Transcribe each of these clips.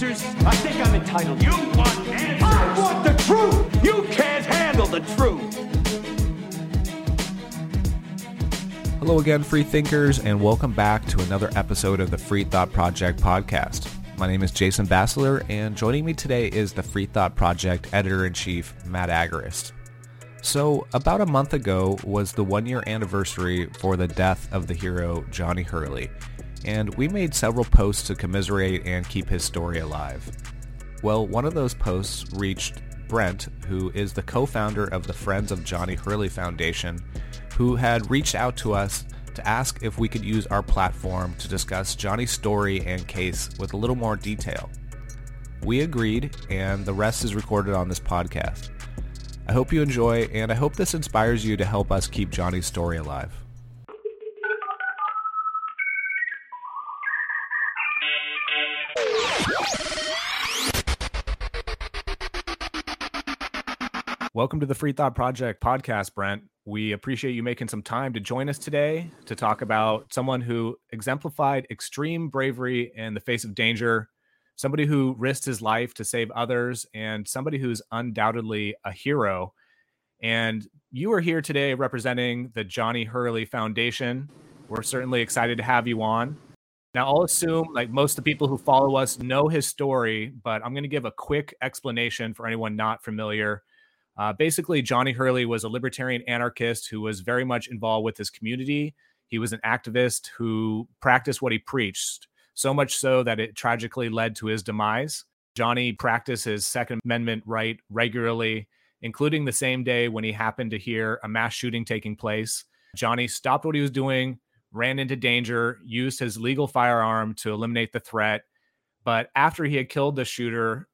Answers? I think I'm entitled. You want answers? I want the truth! You can't handle the truth! Hello again, free thinkers, and welcome back to another episode of the Free Thought Project podcast. My name is Jason Bassler, and joining me today is the Free Thought Project editor in chief, Matt Agorist. So, about a month ago was the one year anniversary for the death of the hero Johnny Hurley, and we made several posts to commiserate and keep his story alive. Well, one of those posts reached Brent, who is the co founder of the Friends of Johnny Hurley Foundation, who had reached out to us to ask if we could use our platform to discuss Johnny's story and case with a little more detail. We agreed, and the rest is recorded on this podcast. I hope you enjoy, and I hope this inspires you to help us keep Johnny's story alive. Welcome to the Free Thought Project podcast, Brent. We appreciate you making some time to join us today to talk about someone who exemplified extreme bravery in the face of danger, somebody who risked his life to save others, and somebody who's undoubtedly a hero. And you are here today representing the Johnny Hurley Foundation. We're certainly excited to have you on. Now, I'll assume, like most of the people who follow us, know his story, but I'm going to give a quick explanation for anyone not familiar. Uh, basically, Johnny Hurley was a libertarian anarchist who was very much involved with his community. He was an activist who practiced what he preached, so much so that it tragically led to his demise. Johnny practiced his Second Amendment right regularly, including the same day when he happened to hear a mass shooting taking place. Johnny stopped what he was doing, ran into danger, used his legal firearm to eliminate the threat. But after he had killed the shooter,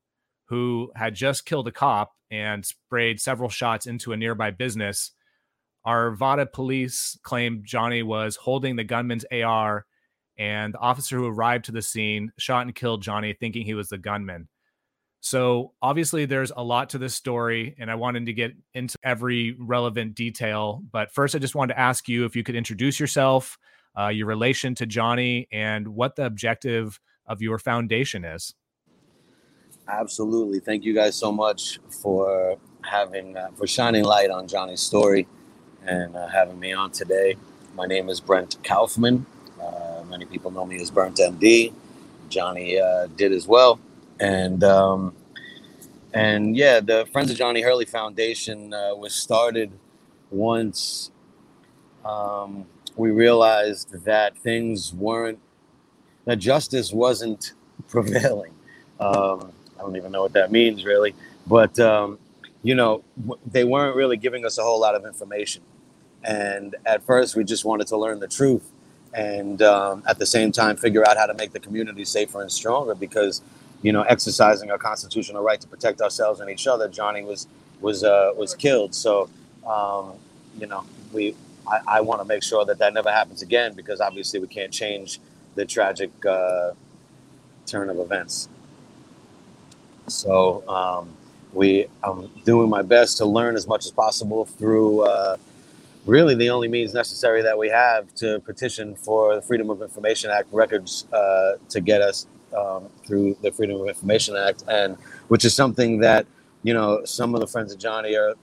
who had just killed a cop and sprayed several shots into a nearby business. Arvada police claimed Johnny was holding the gunman's AR, and the officer who arrived to the scene shot and killed Johnny, thinking he was the gunman. So, obviously, there's a lot to this story, and I wanted to get into every relevant detail. But first, I just wanted to ask you if you could introduce yourself, uh, your relation to Johnny, and what the objective of your foundation is. Absolutely. Thank you guys so much for having uh, for shining light on Johnny's story and uh, having me on today. My name is Brent Kaufman. Uh, many people know me as Brent MD. Johnny uh, did as well, and um, and yeah, the Friends of Johnny Hurley Foundation uh, was started once um, we realized that things weren't that justice wasn't prevailing. Um, I don't even know what that means really, but um, you know, they weren't really giving us a whole lot of information. And at first, we just wanted to learn the truth, and um, at the same time, figure out how to make the community safer and stronger. Because, you know, exercising our constitutional right to protect ourselves and each other, Johnny was was uh, was killed. So, um, you know, we I, I want to make sure that that never happens again. Because obviously, we can't change the tragic uh, turn of events. So um, we, I'm doing my best to learn as much as possible through uh, really the only means necessary that we have to petition for the Freedom of Information Act records uh, to get us um, through the Freedom of Information Act, and which is something that you know some of the friends of Johnny are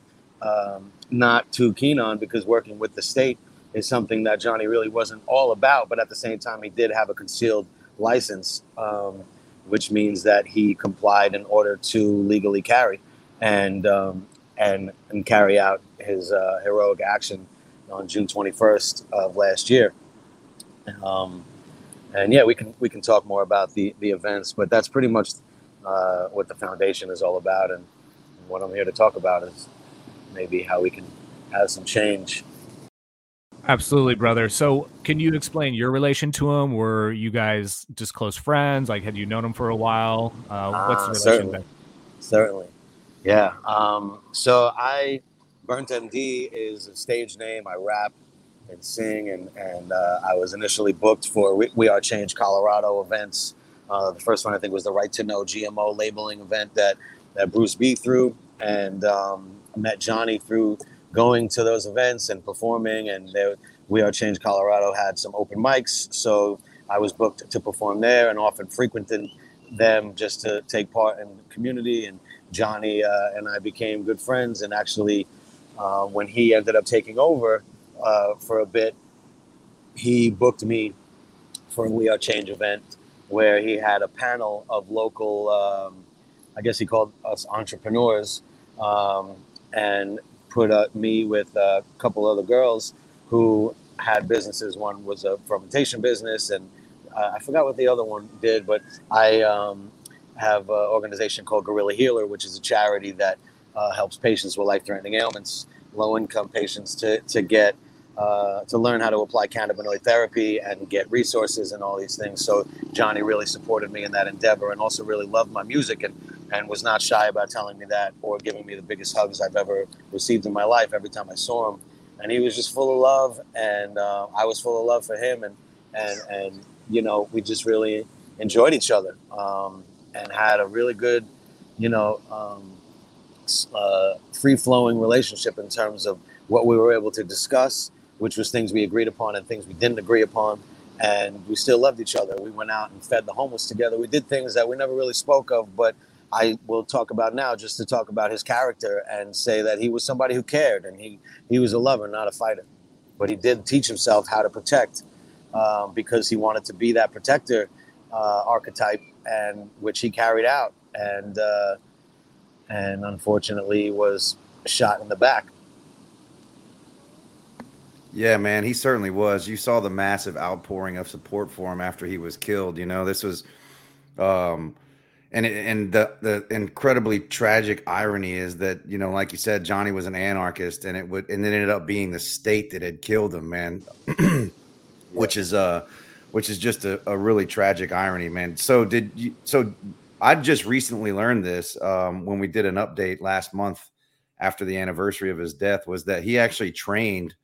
um, not too keen on because working with the state is something that Johnny really wasn't all about. But at the same time, he did have a concealed license. Um, which means that he complied in order to legally carry and um, and and carry out his uh, heroic action on June 21st of last year. Um, and yeah, we can we can talk more about the the events, but that's pretty much uh, what the foundation is all about, and what I'm here to talk about is maybe how we can have some change Absolutely, brother. So, can you explain your relation to him? Were you guys just close friends? Like, had you known him for a while? Uh, what's the uh, relation certainly. there? Certainly. Yeah. Um, so I, Brent MD is a stage name. I rap and sing, and and uh, I was initially booked for we, we Are Change Colorado events. Uh, the first one I think was the Right to Know GMO labeling event that that Bruce B threw, and um, met Johnny through going to those events and performing. And there, We Are Change Colorado had some open mics, so I was booked to perform there, and often frequenting them just to take part in the community. And Johnny uh, and I became good friends, and actually, uh, when he ended up taking over uh, for a bit, he booked me for a We Are Change event where he had a panel of local, um, I guess he called us entrepreneurs, um, and put uh, me with a couple other girls who had businesses. One was a fermentation business, and uh, I forgot what the other one did, but I um, have an organization called Gorilla Healer, which is a charity that uh, helps patients with life-threatening ailments, low-income patients, to to get uh, to learn how to apply cannabinoid therapy and get resources and all these things. So Johnny really supported me in that endeavor and also really loved my music and, and was not shy about telling me that or giving me the biggest hugs I've ever received in my life every time I saw him. And he was just full of love and uh, I was full of love for him. And, and, and, you know, we just really enjoyed each other um, and had a really good, you know, um, uh, free flowing relationship in terms of what we were able to discuss which was things we agreed upon and things we didn't agree upon. And we still loved each other. We went out and fed the homeless together. We did things that we never really spoke of, but I will talk about now just to talk about his character and say that he was somebody who cared and he, he was a lover, not a fighter. But he did teach himself how to protect um, because he wanted to be that protector uh, archetype, and which he carried out. And uh, and unfortunately was shot in the back. Yeah, man, he certainly was. You saw the massive outpouring of support for him after he was killed. You know, this was, um, and and the the incredibly tragic irony is that you know, like you said, Johnny was an anarchist, and it would and it ended up being the state that had killed him, man. which is uh, which is just a, a really tragic irony, man. So did you? So I just recently learned this um, when we did an update last month after the anniversary of his death was that he actually trained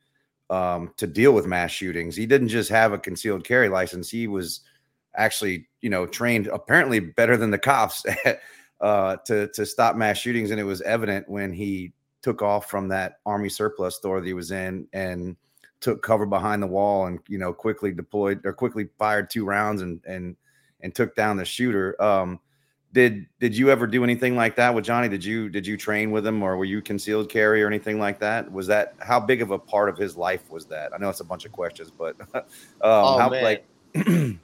um, to deal with mass shootings. He didn't just have a concealed carry license; he was actually, you know, trained apparently better than the cops uh, to to stop mass shootings. And it was evident when he took off from that army surplus store that he was in and took cover behind the wall and you know quickly deployed or quickly fired two rounds and and and took down the shooter. Um, did did you ever do anything like that with Johnny? Did you did you train with him, or were you concealed carry or anything like that? Was that how big of a part of his life was that? I know it's a bunch of questions, but um, Oh, how man. like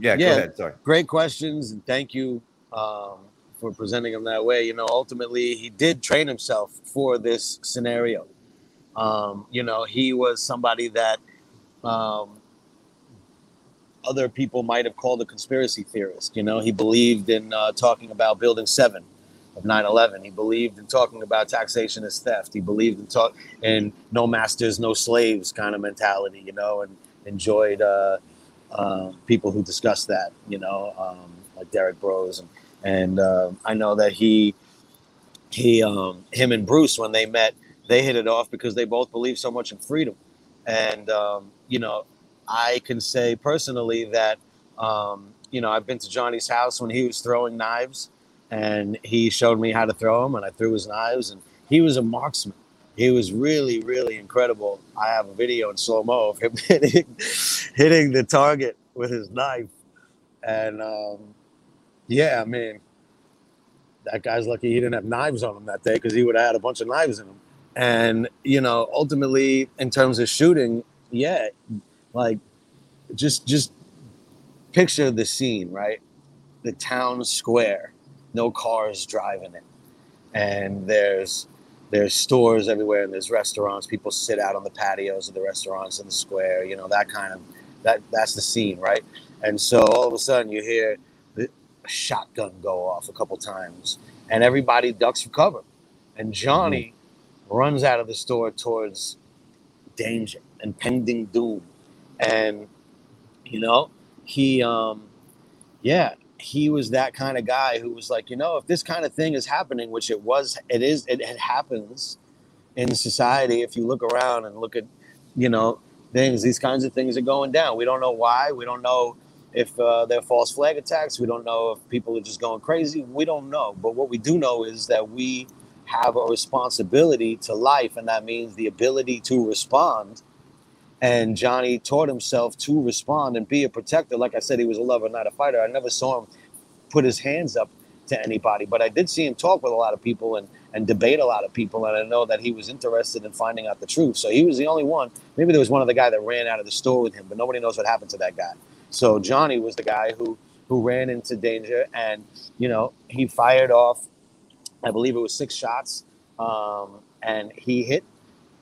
yeah, Yeah. go ahead. Sorry. great questions and thank you um, for presenting him that way you know ultimately he did train himself for this scenario um, you know he was somebody that um, other people might have called a conspiracy theorist you know he believed in uh, talking about building 7 of 9-11 he believed in talking about taxation as theft he believed in talk in no masters no slaves kind of mentality you know and enjoyed uh, uh, people who discuss that, you know, um, like Derek Broze, and, and uh, I know that he, he, um, him and Bruce, when they met, they hit it off because they both believe so much in freedom, and um, you know, I can say personally that, um, you know, I've been to Johnny's house when he was throwing knives, and he showed me how to throw them, and I threw his knives, and he was a marksman. He was really, really incredible. I have a video in slow mo of him hitting, hitting the target with his knife. And um, yeah, I mean, that guy's lucky he didn't have knives on him that day because he would have had a bunch of knives in him. And, you know, ultimately, in terms of shooting, yeah, like just just picture the scene, right? The town square, no cars driving it. And there's there's stores everywhere and there's restaurants. People sit out on the patios of the restaurants in the square you know that kind of that that's the scene right? And so all of a sudden you hear the shotgun go off a couple times and everybody ducks for cover. And johnny runs out of the store towards danger and pending doom. And you know he um yeah he was that kind of guy who was like, you know, if this kind of thing is happening, which it was, it is, it, it happens in society. If you look around and look at, you know, things, these kinds of things are going down. We don't know why. We don't know if uh, they're false flag attacks. We don't know if people are just going crazy. We don't know. But what we do know is that we have a responsibility to life, and that means the ability to respond. And Johnny taught himself to respond and be a protector. Like I said, he was a lover, not a fighter. I never saw him put his hands up to anybody, but I did see him talk with a lot of people and and debate a lot of people. And I know that he was interested in finding out the truth. So he was the only one. Maybe there was one other guy that ran out of the store with him, but nobody knows what happened to that guy. So Johnny was the guy who who ran into danger, and you know he fired off I believe it was six shots, um, and he hit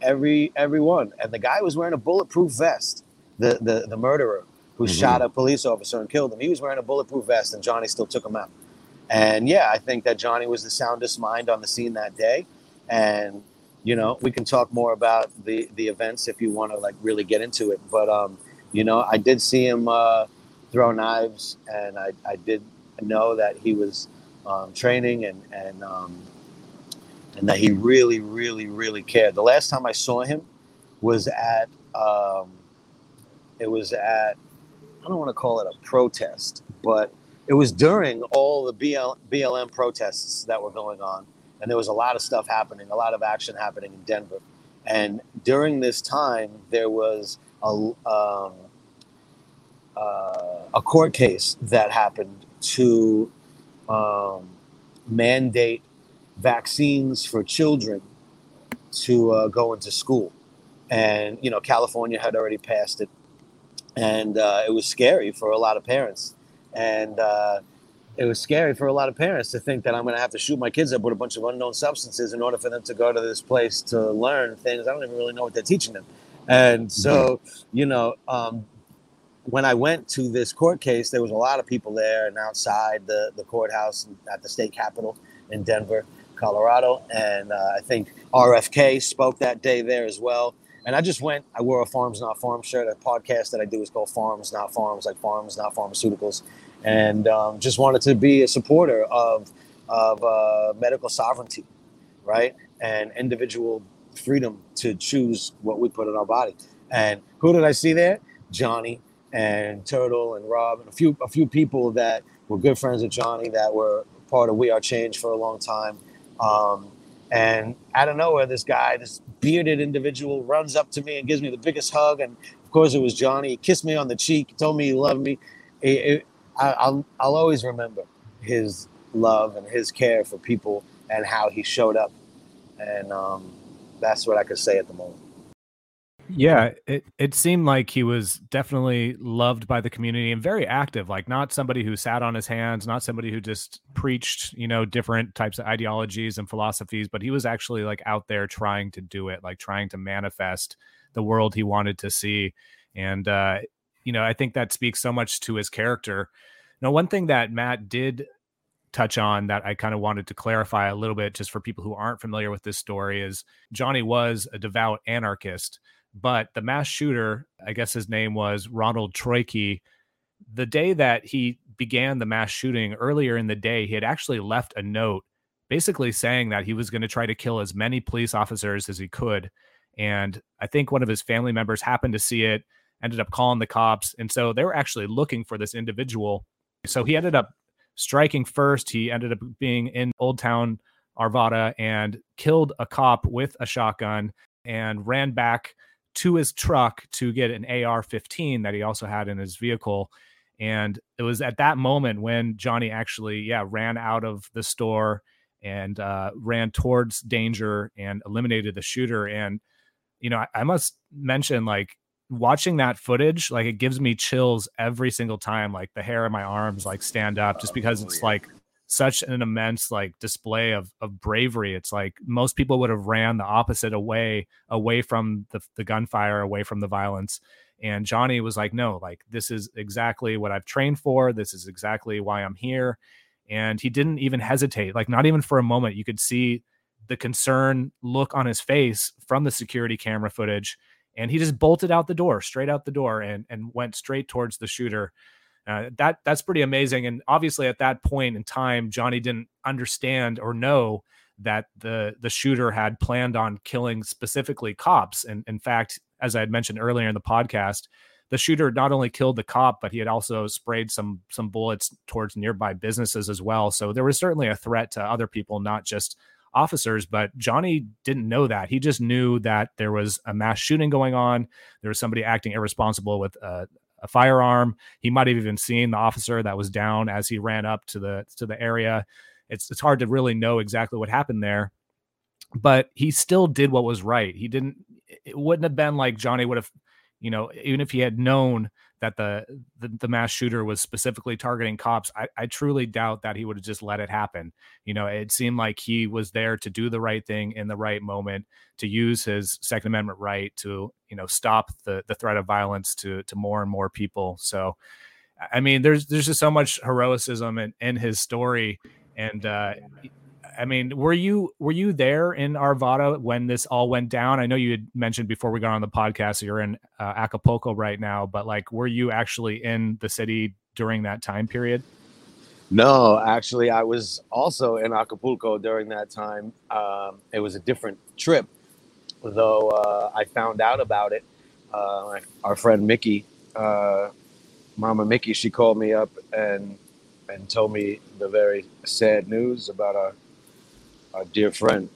every every one. And the guy was wearing a bulletproof vest. The the the murderer who mm-hmm. shot a police officer and killed him. He was wearing a bulletproof vest, and Johnny still took him out. And yeah, I think that Johnny was the soundest mind on the scene that day. And you know, we can talk more about the the events if you want to like really get into it. But um, you know, I did see him uh, throw knives, and I I did know that he was um, training and and um, and that he really, really, really cared. The last time I saw him was at um, it was at I don't want to call it a protest, but it was during all the BL, BLM protests that were going on, and there was a lot of stuff happening, a lot of action happening in Denver. And during this time, there was a um, uh, a court case that happened to um, mandate vaccines for children to uh, go into school. And, you know, California had already passed it. And uh, it was scary for a lot of parents. And uh, it was scary for a lot of parents to think that I'm going to have to shoot my kids up with a bunch of unknown substances in order for them to go to this place to learn things. I don't even really know what they're teaching them. And so, you know, um, when I went to this court case, there was a lot of people there and outside the, the courthouse at the state capitol in Denver, Colorado. And uh, I think RFK spoke that day there as well. And I just went, I wore a Farms Not Pharms shirt. A podcast that I do is called Farms Not Pharms, like Farms Not Pharmaceuticals. And um, just wanted to be a supporter of, of uh, medical sovereignty, right? And individual freedom to choose what we put in our body. And who did I see there? Johnny and Turtle and Rob and a few a few people that were good friends of Johnny that were part of We Are Change for a long time. Um, and out of nowhere, this guy, this bearded individual, runs up to me and gives me the biggest hug. And of course, it was Johnny. He kissed me on the cheek, told me he loved me. It, it, I, will I'll always remember his love and his care for people and how he showed up. And um, that's what I could say at the moment. Yeah, it, it seemed like he was definitely loved by the community and very active, like not somebody who sat on his hands, not somebody who just preached, you know, different types of ideologies and philosophies, but he was actually like out there trying to do it, like trying to manifest the world he wanted to see. And uh, you know, I think that speaks so much to his character. Now, one thing that Matt did touch on that I kind of wanted to clarify a little bit just for people who aren't familiar with this story is Johnny was a devout anarchist but the mass shooter, I guess his name was Ronald Troyke, the day that he began the mass shooting earlier in the day, he had actually left a note basically saying that he was going to try to kill as many police officers as he could. And I think one of his family members happened to see it, ended up calling the cops. And so they were actually looking for this individual. So he ended up striking first. He ended up being in Old Town Arvada and killed a cop with a shotgun and ran back to his truck to get an AR 15 that he also had in his vehicle. And it was at that moment when Johnny actually, yeah, ran out of the store and uh, ran towards danger and eliminated the shooter. And, you know, I, I must mention, like, watching that footage, like, it gives me chills every single time. Like, the hair in my arms, like, stand up just because it's like, such an immense like display of of bravery. It's like most people would have ran the opposite away, away from the, the gunfire, away from the violence. And Johnny was like, no, like this is exactly what I've trained for. This is exactly why I'm here. And he didn't even hesitate, like not even for a moment. You could see the concern look on his face from the security camera footage. And he just bolted out the door, straight out the door, and and went straight towards the shooter Uh, that that's pretty amazing. And obviously, at that point in time, Johnny didn't understand or know that the the shooter had planned on killing specifically cops. And in fact, as I had mentioned earlier in the podcast, the shooter not only killed the cop, but he had also sprayed some some bullets towards nearby businesses as well. So there was certainly a threat to other people, not just officers. But Johnny didn't know that. He just knew that there was a mass shooting going on. There was somebody acting irresponsible with a, a firearm. He might have even seen the officer that was down as he ran up to the to the area it's it's hard to really know exactly what happened there but he still did what was right he didn't it wouldn't have been like johnny would have you know even if he had known that the the, the mass shooter was specifically targeting cops I, I truly doubt that he would have just let it happen. You know it seemed like he was there to do the right thing in the right moment to use his second amendment right to you know stop the the threat of violence to to more and more people. So i mean there's there's just so much heroism in, in his story. And uh, I mean, were you were you there in Arvada when this all went down? I know you had mentioned before we got on the podcast you're in uh, Acapulco right now, but like, were you actually in the city during that time period? No, actually, I was also in Acapulco during that time. Um, it was a different trip, though. Uh, I found out about it. Uh, our friend Mickey, uh, Mama Mickey, she called me up and and told me the very sad news about our, our dear friend.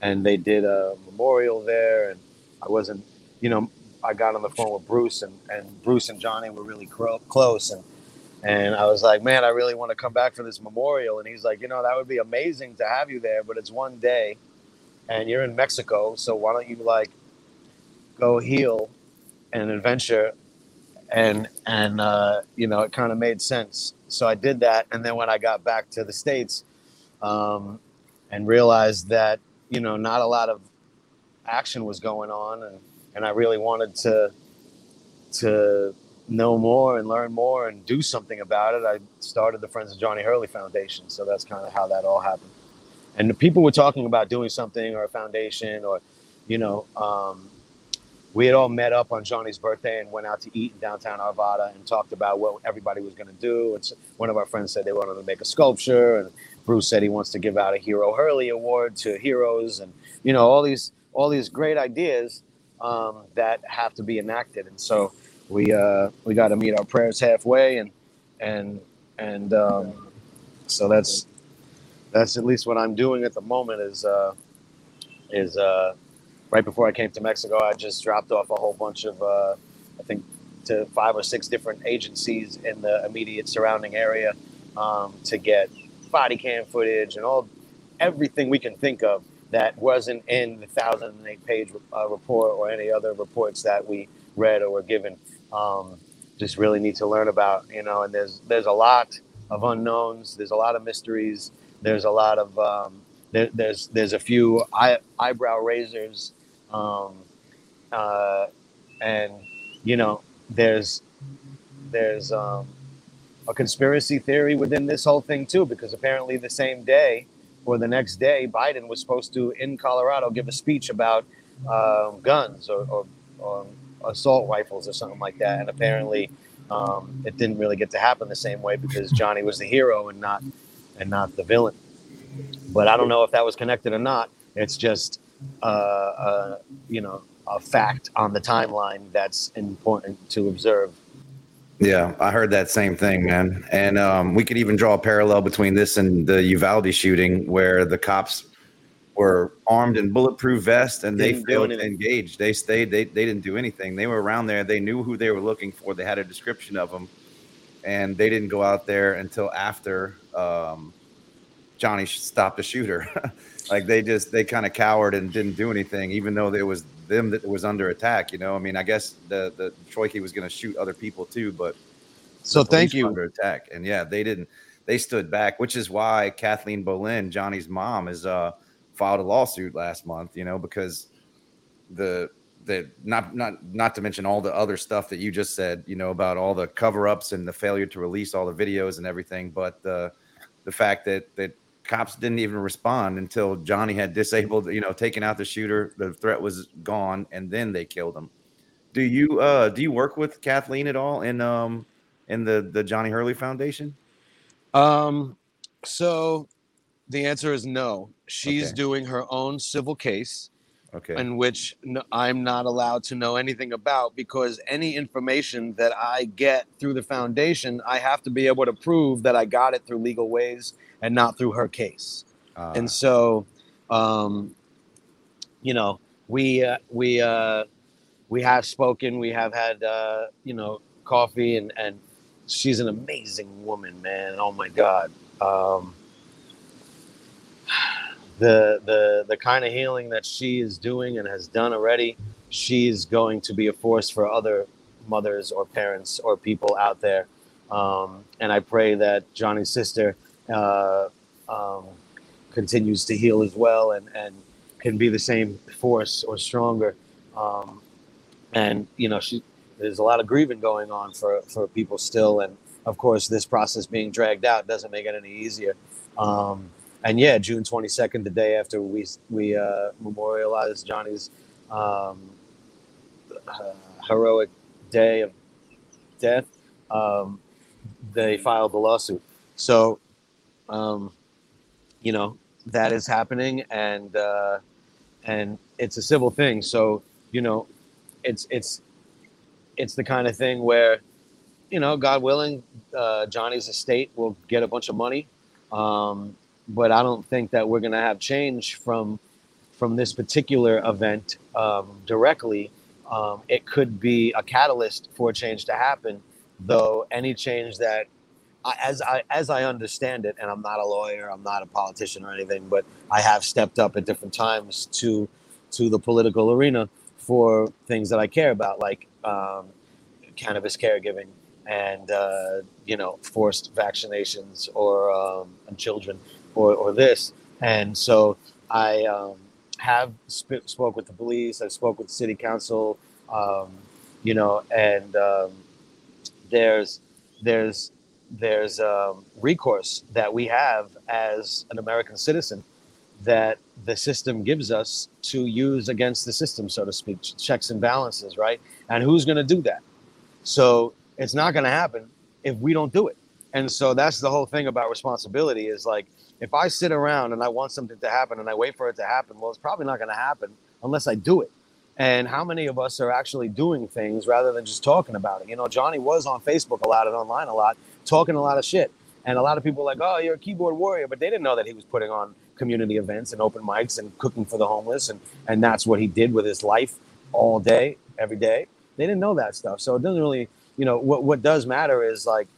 And they did a memorial there, and I wasn't, you know, I got on the phone with Bruce, and, and Bruce and Johnny were really cro- close, and and I was like, man, I really want to come back for this memorial. And he's like, you know, that would be amazing to have you there, but it's one day, and you're in Mexico, so why don't you like go heal and adventure and and uh, you know it kind of made sense so I did that, and then when I got back to the states, um, and realized that you know not a lot of action was going on, and and I really wanted to to know more and learn more and do something about it. I started the Friends of Johnny Hurley Foundation, so that's kind of how that all happened. And the people were talking about doing something or a foundation or, you know, um, we had all met up on Johnny's birthday and went out to eat in downtown Arvada and talked about what everybody was going to do. And one of our friends said they wanted to make a sculpture, and Bruce said he wants to give out a Hero Hurley Award to heroes, and you know all these all these great ideas um, that have to be enacted. And so we uh, we got to meet our prayers halfway, and and and um, so that's that's at least what I'm doing at the moment is uh, is uh, right before I came to Mexico, I just dropped off a whole bunch of, uh, I think, to five or six different agencies in the immediate surrounding area um, to get body cam footage and all everything we can think of that wasn't in the thousand and eight page uh, report or any other reports that we read or were given. Um, just really need to learn about, you know. And there's there's a lot of unknowns. There's a lot of mysteries. There's a lot of um, there, there's there's a few eye, eyebrow raisers um, uh, and you know, there's there's um, a conspiracy theory within this whole thing too, because apparently the same day or the next day, Biden was supposed to in Colorado give a speech about um, guns or, or, or, assault rifles or something like that, and apparently um, it didn't really get to happen the same way because Johnny was the hero and not and not the villain. But I don't know if that was connected or not. It's just uh, uh, you know, a fact on the timeline that's important to observe. Yeah, I heard that same thing, man. And um, we could even draw a parallel between this and the Uvalde shooting, where the cops were armed in bulletproof vests and didn't they failed to engage. They stayed. They they didn't do anything. They were around there. They knew who they were looking for. They had a description of them, and they didn't go out there until after um, Johnny stopped the shooter. like they just they kind of cowered and didn't do anything, even though it was them that was under attack. You know, I mean, I guess the the Troyke was going to shoot other people too, but so thank you under attack, and yeah, they didn't. They stood back, which is why Kathleen Boelens, Johnny's mom, has uh, filed a lawsuit last month. You know, because the the not not not to mention all the other stuff that you just said. You know about all the cover ups and the failure to release all the videos and everything, but the the fact that that cops didn't even respond until Johnny had disabled, you know, taken out the shooter. The threat was gone, and then they killed him. Do you uh do you work with Kathleen at all in um in the the Johnny Hurley Foundation? Um, so the answer is no. She's Okay. doing her own civil case Okay. in which I'm not allowed to know anything about because any information that I get through the foundation, I have to be able to prove that I got it through legal ways and not through her case. Uh, and so, um, you know, we uh, we uh, we have spoken. We have had uh, you know coffee, and and she's an amazing woman, man. Oh my god. Um, the the the kind of healing that she is doing and has done already, she's going to be a force for other mothers or parents or people out there. Um, and I pray that Johnny's sister uh, um, continues to heal as well and, and can be the same force or stronger. Um, and you know, she there's a lot of grieving going on for for people still, and of course, this process being dragged out doesn't make it any easier. Um, and yeah, June 22nd, the day after we we uh, memorialized Johnny's um, uh, heroic day of death, um, they filed the lawsuit. So, um, you know, that is happening, and uh, and it's a civil thing. So, you know, it's it's it's the kind of thing where, you know, God willing, uh, Johnny's estate will get a bunch of money. Um, but I don't think that we're going to have change from from this particular event um, directly. Um, it could be a catalyst for change to happen, though. Any change that, As I as I understand it, and I'm not a lawyer, I'm not a politician or anything, but I have stepped up at different times to to the political arena for things that I care about, like um, cannabis caregiving and uh, you know forced vaccinations or um, children or, or this. And so I um, have sp- spoke with the police. I spoke with the city council. Um, you know, and um, there's there's there's um, recourse that we have as an American citizen that the system gives us to use against the system, so to speak, checks and balances, right? And who's going to do that? So it's not going to happen if we don't do it. And so that's the whole thing about responsibility is like if I sit around and I want something to happen and I wait for it to happen, well, it's probably not going to happen unless I do it. And how many of us are actually doing things rather than just talking about it? You know, Johnny was on Facebook a lot and online a lot, talking a lot of shit. And a lot of people were like, oh, you're a keyboard warrior. But they didn't know that he was putting on community events and open mics and cooking for the homeless. And, and that's what he did with his life all day, every day. They didn't know that stuff. So it doesn't really, you know, what, what does matter is like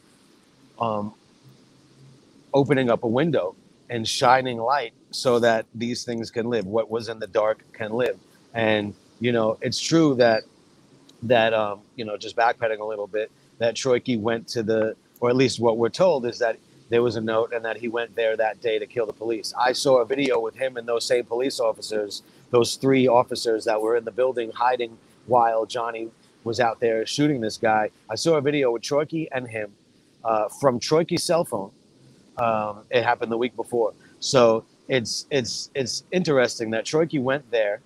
um, opening up a window and shining light so that these things can live. What was in the dark can live. And, you know, it's true that, that, um, you know, just backpedaling a little bit, that Troyke went to the, or at least what we're told is that there was a note and that he went there that day to kill the police. I saw a video with him and those same police officers, those three officers that were in the building hiding while Johnny was out there shooting this guy. I saw a video with Troyke and him uh, from Troyke's cell phone. Um, it happened the week before. So it's it's it's interesting that Troyke went there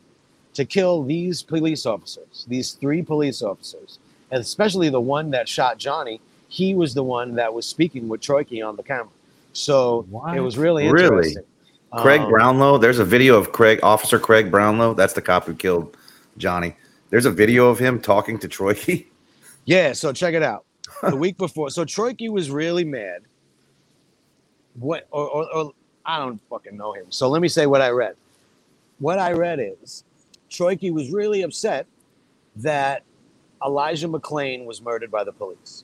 to kill these police officers, these three police officers, and especially the one that shot Johnny. He was the one that was speaking with Troyke on the camera. So it was really Really? interesting. Kraig Um, Brownlow. There's a video of Kraig, Officer Kraig Brownlow. That's the cop who killed Johnny. There's a video of him talking to Troy. Yeah, so check it out. The week before, so Troyke was really mad. What or, or, or I don't fucking know him. So let me say what I read. What I read is Troyke was really upset that Elijah McClain was murdered by the police,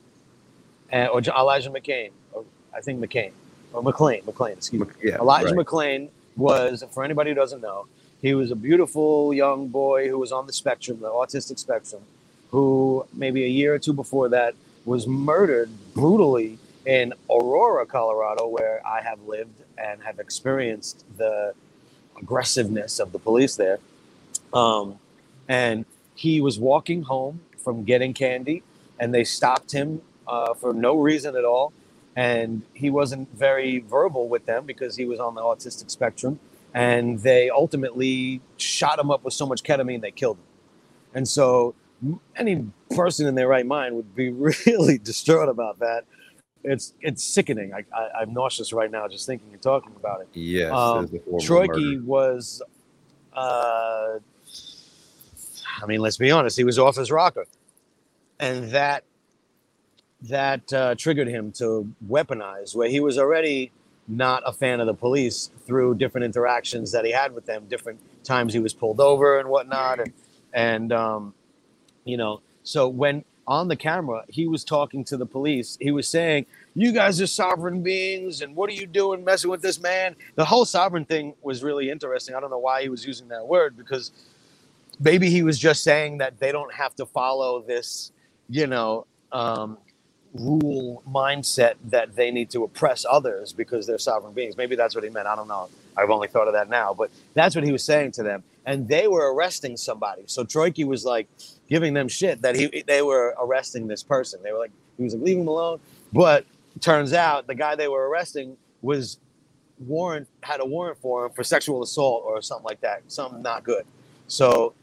and, or Elijah McCain, or I think McCain, or McLean, McLean, excuse me. yeah, Elijah right. McClain was, for anybody who doesn't know, he was a beautiful young boy who was on the spectrum, the autistic spectrum, who maybe a year or two before that was murdered brutally in Aurora, Colorado, where I have lived and have experienced the aggressiveness of the police there. Um, and he was walking home from getting candy, and they stopped him uh, for no reason at all. And he wasn't very verbal with them because he was on the autistic spectrum. And they ultimately shot him up with so much ketamine they killed him. And so, any person in their right mind would be really distraught about that. It's it's sickening. I, I I'm nauseous right now just thinking and talking about it. Yes, Um, it is a Troyke was, uh, I mean, let's be honest, he was off his rocker, and that that uh, triggered him to weaponize where he was already not a fan of the police through different interactions that he had with them, different times he was pulled over and whatnot, and and um, you know, so when on the camera he was talking to the police, he was saying, "You guys are sovereign beings, and what are you doing messing with this man?" The whole sovereign thing was really interesting. I don't know why he was using that word because maybe he was just saying that they don't have to follow this, you know, um, rule mindset that they need to oppress others because they're sovereign beings. Maybe that's what he meant. I don't know. I've only thought of that now, but that's what he was saying to them. And they were arresting somebody. So Troyke was like giving them shit that he they were arresting this person. They were like he was like leave him alone. But turns out the guy they were arresting was warrant had a warrant for him for sexual assault or something like that. Something not good. So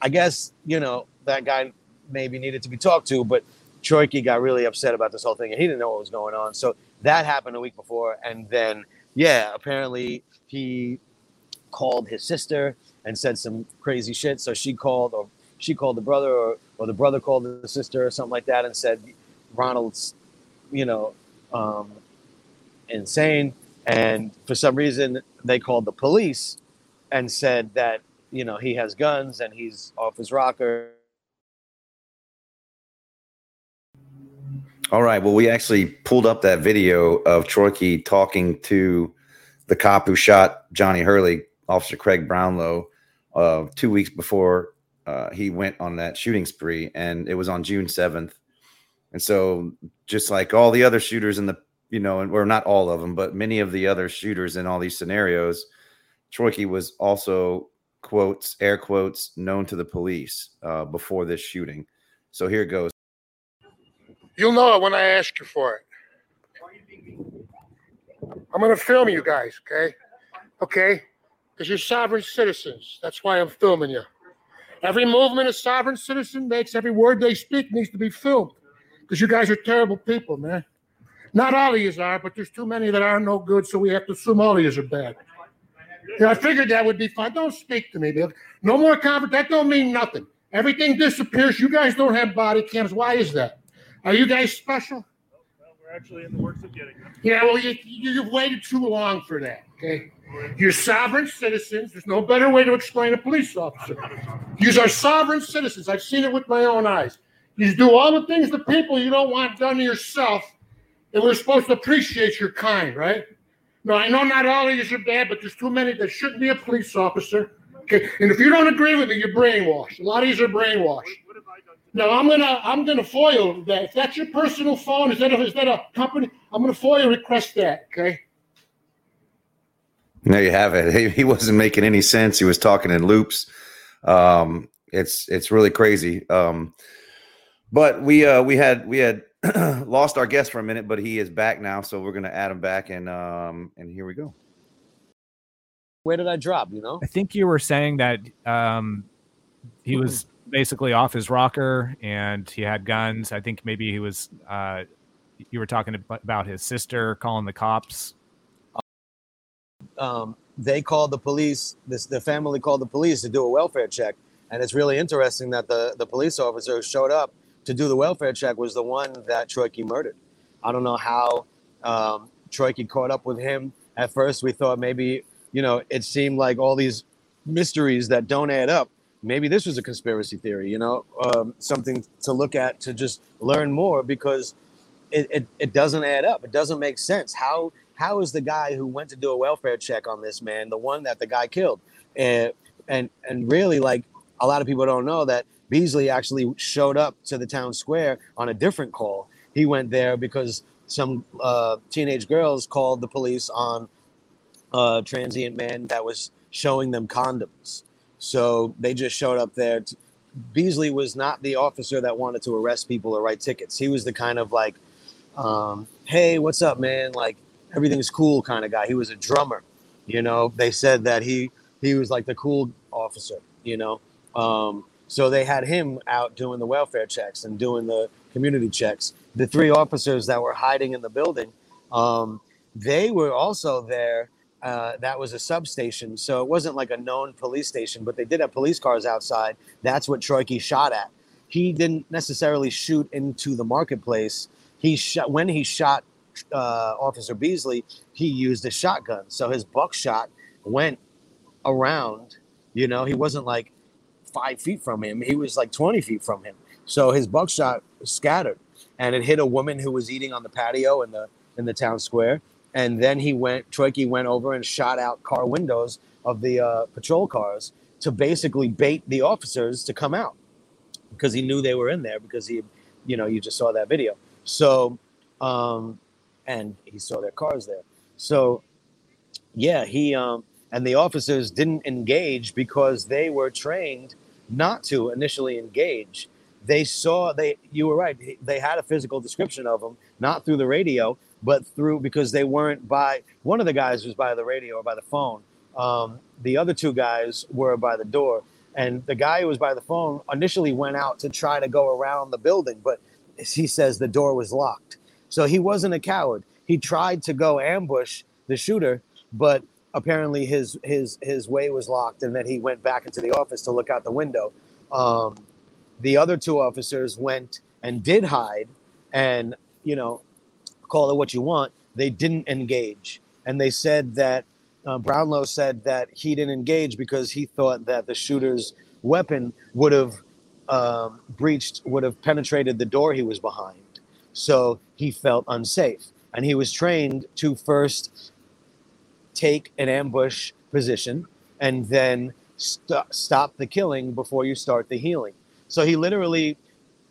I guess, you know, that guy maybe needed to be talked to, but Troyke got really upset about this whole thing and he didn't know what was going on. So that happened a week before. And then, yeah, apparently he called his sister and said some crazy shit. So she called, or she called the brother, or, or the brother called the sister, or something like that, and said, Ronald's, you know, um, insane. And for some reason, they called the police and said that, you know, he has guns and he's off his rocker. All right. Well, we actually pulled up that video of Troyke talking to the cop who shot Johnny Hurley, Officer Kraig Brownlow, uh, two weeks before uh, he went on that shooting spree, and it was on June seventh. And so, just like all the other shooters in the, you know, and or not all of them, but many of the other shooters in all these scenarios, Troyke was also quotes air quotes known to the police uh, before this shooting. So here it goes. You'll know it when I ask you for it. I'm going to film you guys, okay? Okay? Because you're sovereign citizens. That's why I'm filming you. Every movement a sovereign citizen makes, every word they speak needs to be filmed. Because you guys are terrible people, man. Not all of you are, but there's too many that are no good, so we have to assume all of you are bad. Yeah, I figured that would be fine. Don't speak to me, Bill. No more conference. That don't mean nothing. Everything disappears. You guys don't have body cams. Why is that? Are you guys special? We're actually in the works of getting them. Yeah, well, you, you, you've waited too long for that, okay? You're sovereign citizens. There's no better way to explain a police officer. You are sovereign citizens. I've seen it with my own eyes. You do all the things to people you don't want done to yourself, and we're supposed to appreciate your kind, right? No, I know not all of you are bad, but there's too many that shouldn't be a police officer. Okay, and if you don't agree with me, you're brainwashed. A lot of you are brainwashed. No, I'm gonna I'm gonna FOIL that. If that's your personal phone, is that a, is that a company? I'm gonna FOIL request that. Okay. There you have it. He, he wasn't making any sense. He was talking in loops. Um, it's it's really crazy. Um, but we uh, we had we had lost our guest for a minute, but he is back now, so we're gonna add him back, and um, and here we go. Where did I drop? You know? I think you were saying that um, he was basically off his rocker and he had guns. I think maybe he was. Uh, you were talking about his sister calling the cops. um, they called the police. This the family called the police to do a welfare check, and it's really interesting that the the police officer who showed up to do the welfare check was the one that Troyke murdered. I don't know how um, caught up with him. At first, we thought maybe you know it seemed like all these mysteries that don't add up. Maybe this was a conspiracy theory. You know, um, something to look at to just learn more because it, it, it doesn't add up. It doesn't make sense. How how is the guy who went to do a welfare check on this man the one that the guy killed? And and and really, like a lot of people don't know that Beesley actually showed up to the town square on a different call. He went there because some uh, teenage girls called the police on a transient man that was showing them condoms. So they just showed up there. Beesley was not the officer that wanted to arrest people or write tickets. He was the kind of like, um, hey, what's up, man? Like everything's cool kind of guy. He was a drummer, you know. They said that he he was like the cool officer, you know. Um, So they had him out doing the welfare checks and doing the community checks. The three officers that were hiding in the building, um, they were also there. Uh, that was a substation, so it wasn't like a known police station, but they did have police cars outside. That's what Troyke shot at. He didn't necessarily shoot into the marketplace. He shot when he shot uh, Officer Beesley. He used a shotgun, so his buckshot went around. You know, he wasn't like five feet from him. He was like 20 feet from him. So his buckshot scattered and it hit a woman who was eating on the patio in the in the town square. And then he went, Troyke went over and shot out car windows of the uh, patrol cars to basically bait the officers to come out because he knew they were in there because he, you know, you just saw that video. So, um, and he saw their cars there. So, yeah, he, um, and the officers didn't engage because they were trained not to initially engage. They saw they you were right. They had a physical description of him, not through the radio, but through because they weren't by one of the guys was by the radio or by the phone. Um, the other two guys were by the door, and the guy who was by the phone initially went out to try to go around the building, but he says the door was locked. So he wasn't a coward. He tried to go ambush the shooter, but apparently his his his way was locked, and then he went back into the office to look out the window. Um, the other two officers went and did hide, and you know, call it what you want. They didn't engage, and they said that uh, Brownlow said that he didn't engage because he thought that the shooter's weapon would have um, breached, would have penetrated the door he was behind. So he felt unsafe, and he was trained to first take an ambush position and then st- stop the killing before you start the healing. So he literally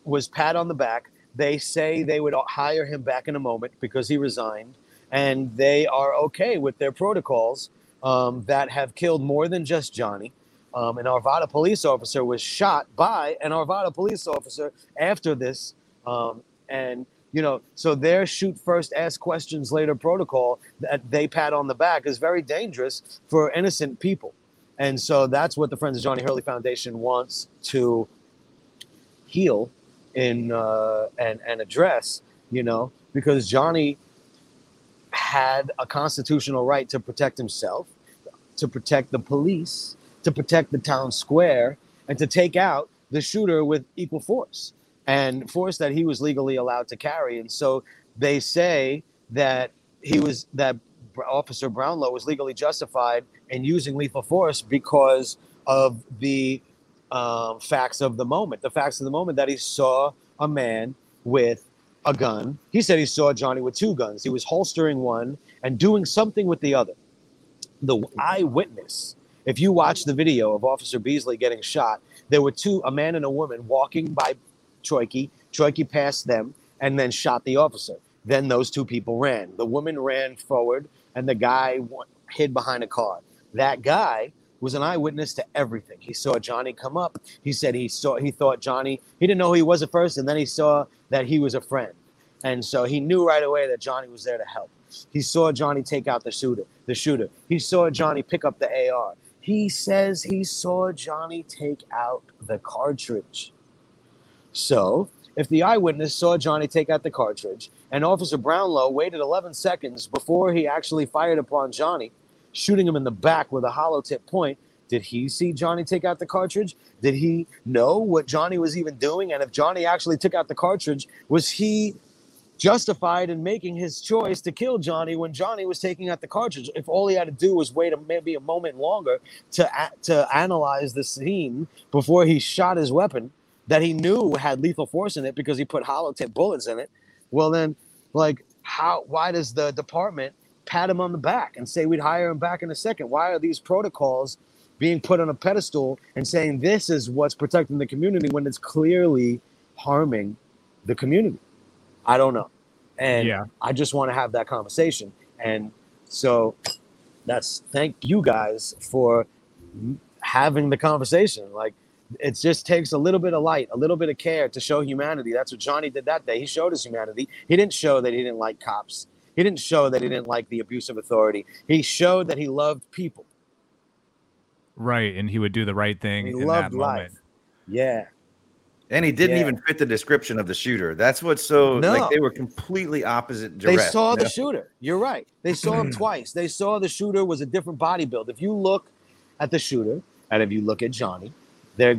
was pat on the back. They say they would hire him back in a moment because he resigned, and they are okay with their protocols um, that have killed more than just Johnny. Um, an Arvada police officer was shot by an Arvada police officer after this, um, and you know, so their shoot first, ask questions later protocol that they pat on the back is very dangerous for innocent people. And so that's what the Friends of Johnny Hurley Foundation wants to heal in uh, and and address. You know, because Johnny had a constitutional right to protect himself, to protect the police, to protect the town square, and to take out the shooter with equal force and force that he was legally allowed to carry. And so they say that he was that Officer Brownlow was legally justified in using lethal force because of the um, facts of the moment. The facts of the moment that he saw a man with a gun. He said he saw Johnny with two guns. He was holstering one and doing something with the other. The eyewitness, if you watch the video of Officer Beesley getting shot, there were two, a man and a woman, walking by Troyke. Troyke passed them and then shot the officer. Then those two people ran. The woman ran forward and the guy hid behind a car. That guy was an eyewitness to everything. He saw Johnny come up. He said he saw he thought Johnny, he didn't know who he was at first, and then he saw that he was a friend. And so he knew right away that Johnny was there to help. He saw Johnny take out the shooter, the shooter. He saw Johnny pick up the AR. He says he saw Johnny take out the cartridge. So, if the eyewitness saw Johnny take out the cartridge and Officer Brownlow waited 11 seconds before he actually fired upon Johnny, shooting him in the back with a hollow tip point, did he see Johnny take out the cartridge? Did he know what Johnny was even doing? And if Johnny actually took out the cartridge, was he justified in making his choice to kill Johnny when Johnny was taking out the cartridge? If all he had to do was wait a, maybe a moment longer to to analyze the scene before he shot his weapon, that he knew had lethal force in it because he put hollow tip bullets in it. Well, then, like, how? Why does the department pat him on the back and say we'd hire him back in a second? Why are these protocols being put on a pedestal and saying this is what's protecting the community when it's clearly harming the community? I don't know, and Yeah. I just want to have that conversation. And so, that's thank you guys for having the conversation. Like it just takes a little bit of light, a little bit of care to show humanity. That's what Johnny did that day. He showed his humanity. He didn't show that he didn't like cops. He didn't show that he didn't like the abuse of authority. He showed that he loved people. Right, and he would do the right thing He in loved that life. moment. Yeah. And he didn't Yeah. even fit the description of the shooter. That's what's so No. like they were completely opposite They direct. saw the Yeah. shooter. You're right. They saw him twice. They saw the shooter was a different body build. If you look at the shooter and if you look at Johnny, they're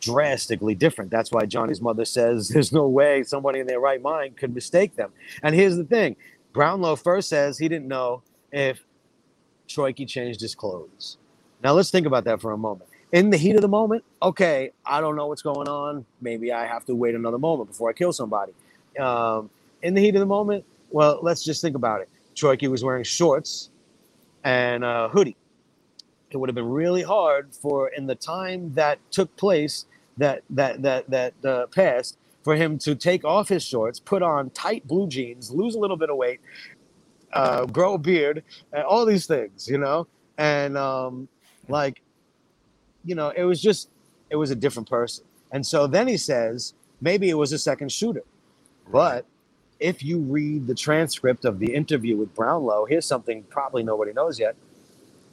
drastically different. That's why Johnny's mother says there's no way somebody in their right mind could mistake them. And here's the thing Brownlow first says he didn't know if Troyke changed his clothes. Now let's think about that for a moment. In the heat of the moment, okay, I don't know what's going on. Maybe I have to wait another moment before I kill somebody. Um, in the heat of the moment, well, let's just think about it. Troyke was wearing shorts and a hoodie. It would have been really hard for in the time that took place that that that that uh, passed for him to take off his shorts, put on tight blue jeans, lose a little bit of weight, uh, grow a beard, and all these things, you know, and um, like, you know, it was just it was a different person. And so then he says maybe it was a second shooter, but if you read the transcript of the interview with Brownlow, here's something probably nobody knows yet.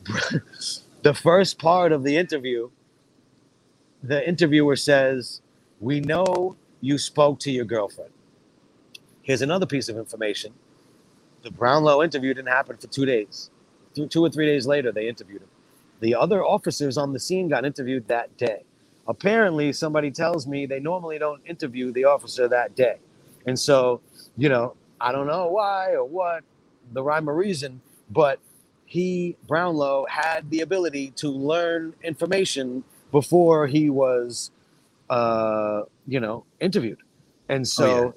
the first part of the interview, the interviewer says, We know you spoke to your girlfriend. Here's another piece of information. The Brownlow interview didn't happen for two days. Two, or three days later, they interviewed him. The other officers on the scene got interviewed that day. Apparently, somebody tells me they normally don't interview the officer that day. And so, you know, I don't know why or what the rhyme or reason, but he, Brownlow, had the ability to learn information before he was, uh, you know, interviewed. And so,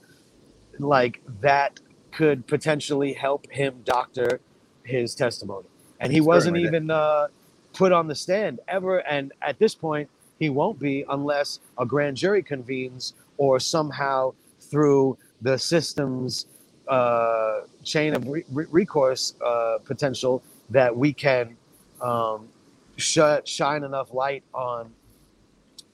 like, that could potentially help him doctor his testimony. And he wasn't even uh, put on the stand ever. And at this point, he won't be unless a grand jury convenes or somehow through the system's uh, chain of re- recourse uh, potential that we can um, sh- shine enough light on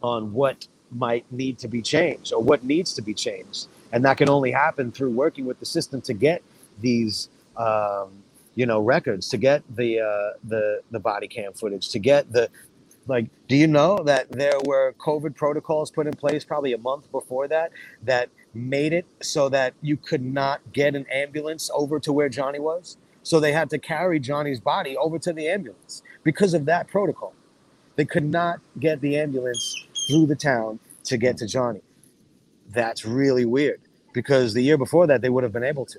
on what might need to be changed or what needs to be changed, and that can only happen through working with the system to get these um, you know records, to get the uh, the the body cam footage, to get the like. Do you know that there were COVID protocols put in place probably a month before that that made it so that you could not get an ambulance over to where Johnny was? So they had to carry Johnny's body over to the ambulance because of that protocol. They could not get the ambulance through the town to get to Johnny. That's really weird because the year before that they would have been able to.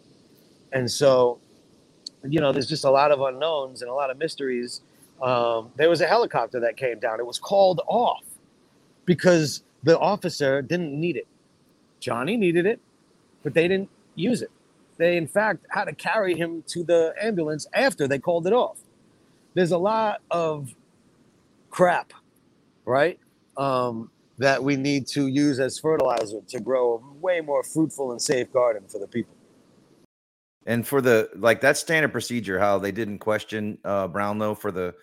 And so, you know, there's just a lot of unknowns and a lot of mysteries. Um, there was a helicopter that came down. It was called off because the officer didn't need it. Johnny needed it, but they didn't use it. They, in fact, had to carry him to the ambulance after they called it off. There's a lot of crap, right? Um, that we need to use as fertilizer to grow a way more fruitful and safe garden for the people. And for the like that standard procedure, how they didn't question uh, Brownlow for the,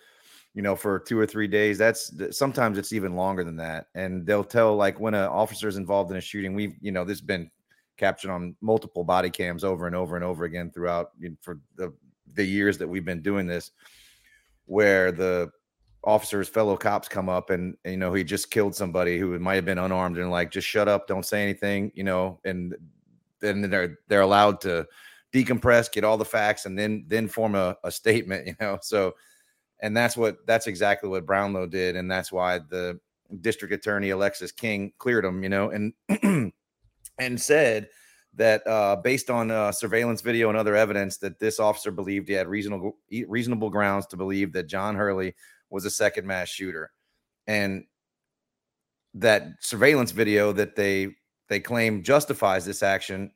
you know, for two or three days. That's sometimes it's even longer than that. And they'll tell like when an officer is involved in a shooting, we've you know this has been captured on multiple body cams over and over and over again throughout you know, for the the years that we've been doing this, where the officers fellow cops come up and you know he just killed somebody who might have been unarmed and like just shut up don't say anything you know and then they're they're allowed to decompress get all the facts and then then form a, a statement you know? So and that's what that's exactly what brownlow did and that's why the district attorney alexis king cleared him you know and and said that uh, based on uh, surveillance video and other evidence that this officer believed he had reasonable reasonable grounds to believe that john hurley was a second mass shooter. And that surveillance video that they they claim justifies this action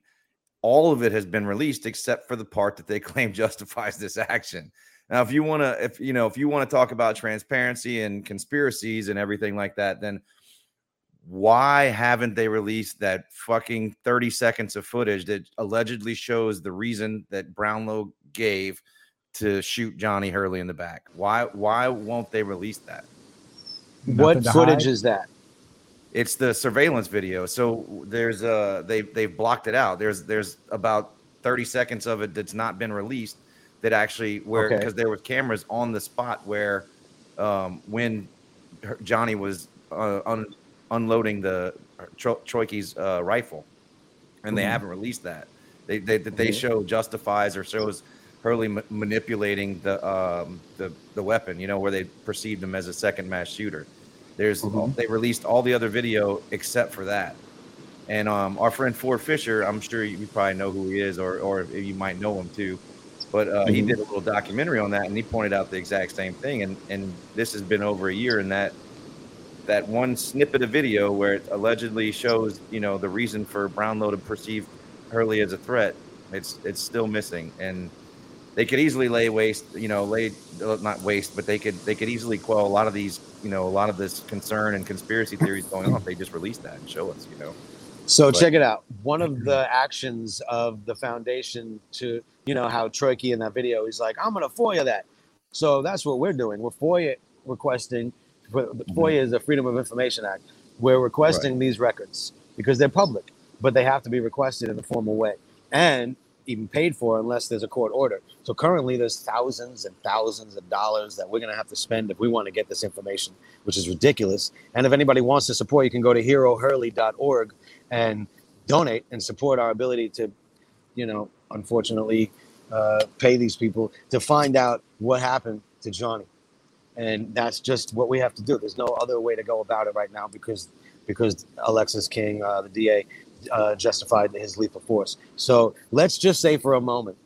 all of it has been released except for the part that they claim justifies this action. Now if you want to if you know if you want to talk about transparency and conspiracies and everything like that then why haven't they released that fucking 30 seconds of footage that allegedly shows the reason that brownlow gave to shoot johnny hurley in the back why why won't they release that what Nothing to footage hide? is that? it's the surveillance video. So there's uh they they've blocked it out. There's there's about 30 seconds of it that's not been released that actually where Okay. because there were cameras on the spot where um when Johnny was uh, un, unloading the Tro- Troyke's uh, rifle, and they Mhm. haven't released that. They they they Mhm. show justifies or shows Hurley ma- manipulating the um the the weapon. You know where they perceived him as a second mass shooter. There's Mhm. they released all the other video except for that. And um, our friend Ford Fischer, I'm sure you, probably know who he is, or or you might know him too. But uh, he Mhm. did a little documentary on that, and he pointed out the exact same thing. And and this has been over a year, and that that one snippet of video where it allegedly shows, you know, the reason for Brownlow to perceive Hurley as a threat, it's it's still missing. And they could easily lay waste, you know, lay uh, not waste, but they could they could easily quell a lot of these, you know, a lot of this concern and conspiracy theories going on if they just release that and show us, you know. So But- check it out. One of the actions of the foundation to, you know, how Troyke in that video, he's like, I'm gonna FOIA that. So that's what we're doing. We're FOIA requesting. FOIA is the Freedom of Information Act. We're requesting these records because they're public, but they have to be requested in a formal way and even paid for unless there's a court order. So currently, there's thousands and thousands of dollars that we're gonna have to spend if we want to get this information, which is ridiculous. And if anybody wants to support, you can go to herohurley.org and donate and support our ability to, you know, unfortunately, uh, pay these people to find out what happened to Johnny. And that's just what we have to do. There's no other way to go about it right now because because Alexis King, uh, the DA, uh, justified his lethal force. So let's just say for a moment,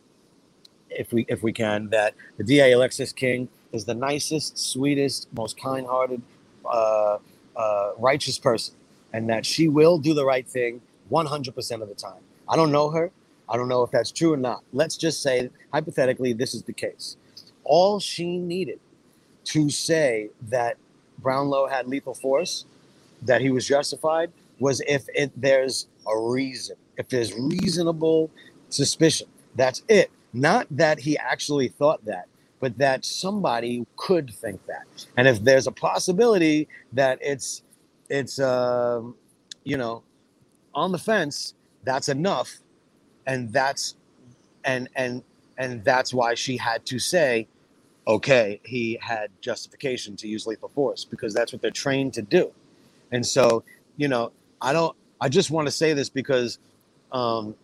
if we if we can, that the DA Alexis King is the nicest, sweetest, most kind-hearted, uh, uh, righteous person and that she will do the right thing 100% of the time. I don't know her. I don't know if that's true or not. Let's just say, hypothetically, this is the case. All she needed to say that Brownlow had lethal force, that he was justified, was if it, there's a reason, if there's reasonable suspicion. That's it. Not that he actually thought that, but that somebody could think that. And if there's a possibility that it's it's um, you know on the fence that's enough and that's and and and that's why she had to say okay he had justification to use lethal force because that's what they're trained to do and so you know i don't i just want to say this because um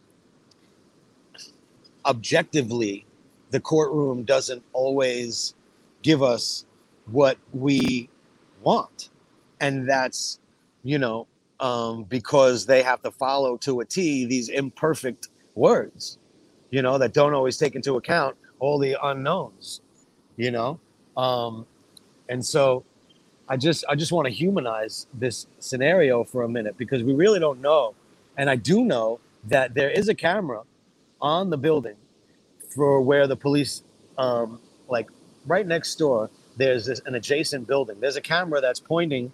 objectively the courtroom doesn't always give us what we want. And that's you know um, because they have to follow to a t these imperfect words you know that don't always take into account all the unknowns you know? Um, and so i just i just want to humanize this scenario for a minute because we really don't know and i do know that there is a camera on the building for where the police um, like right next door there's this, an adjacent building there's a camera that's pointing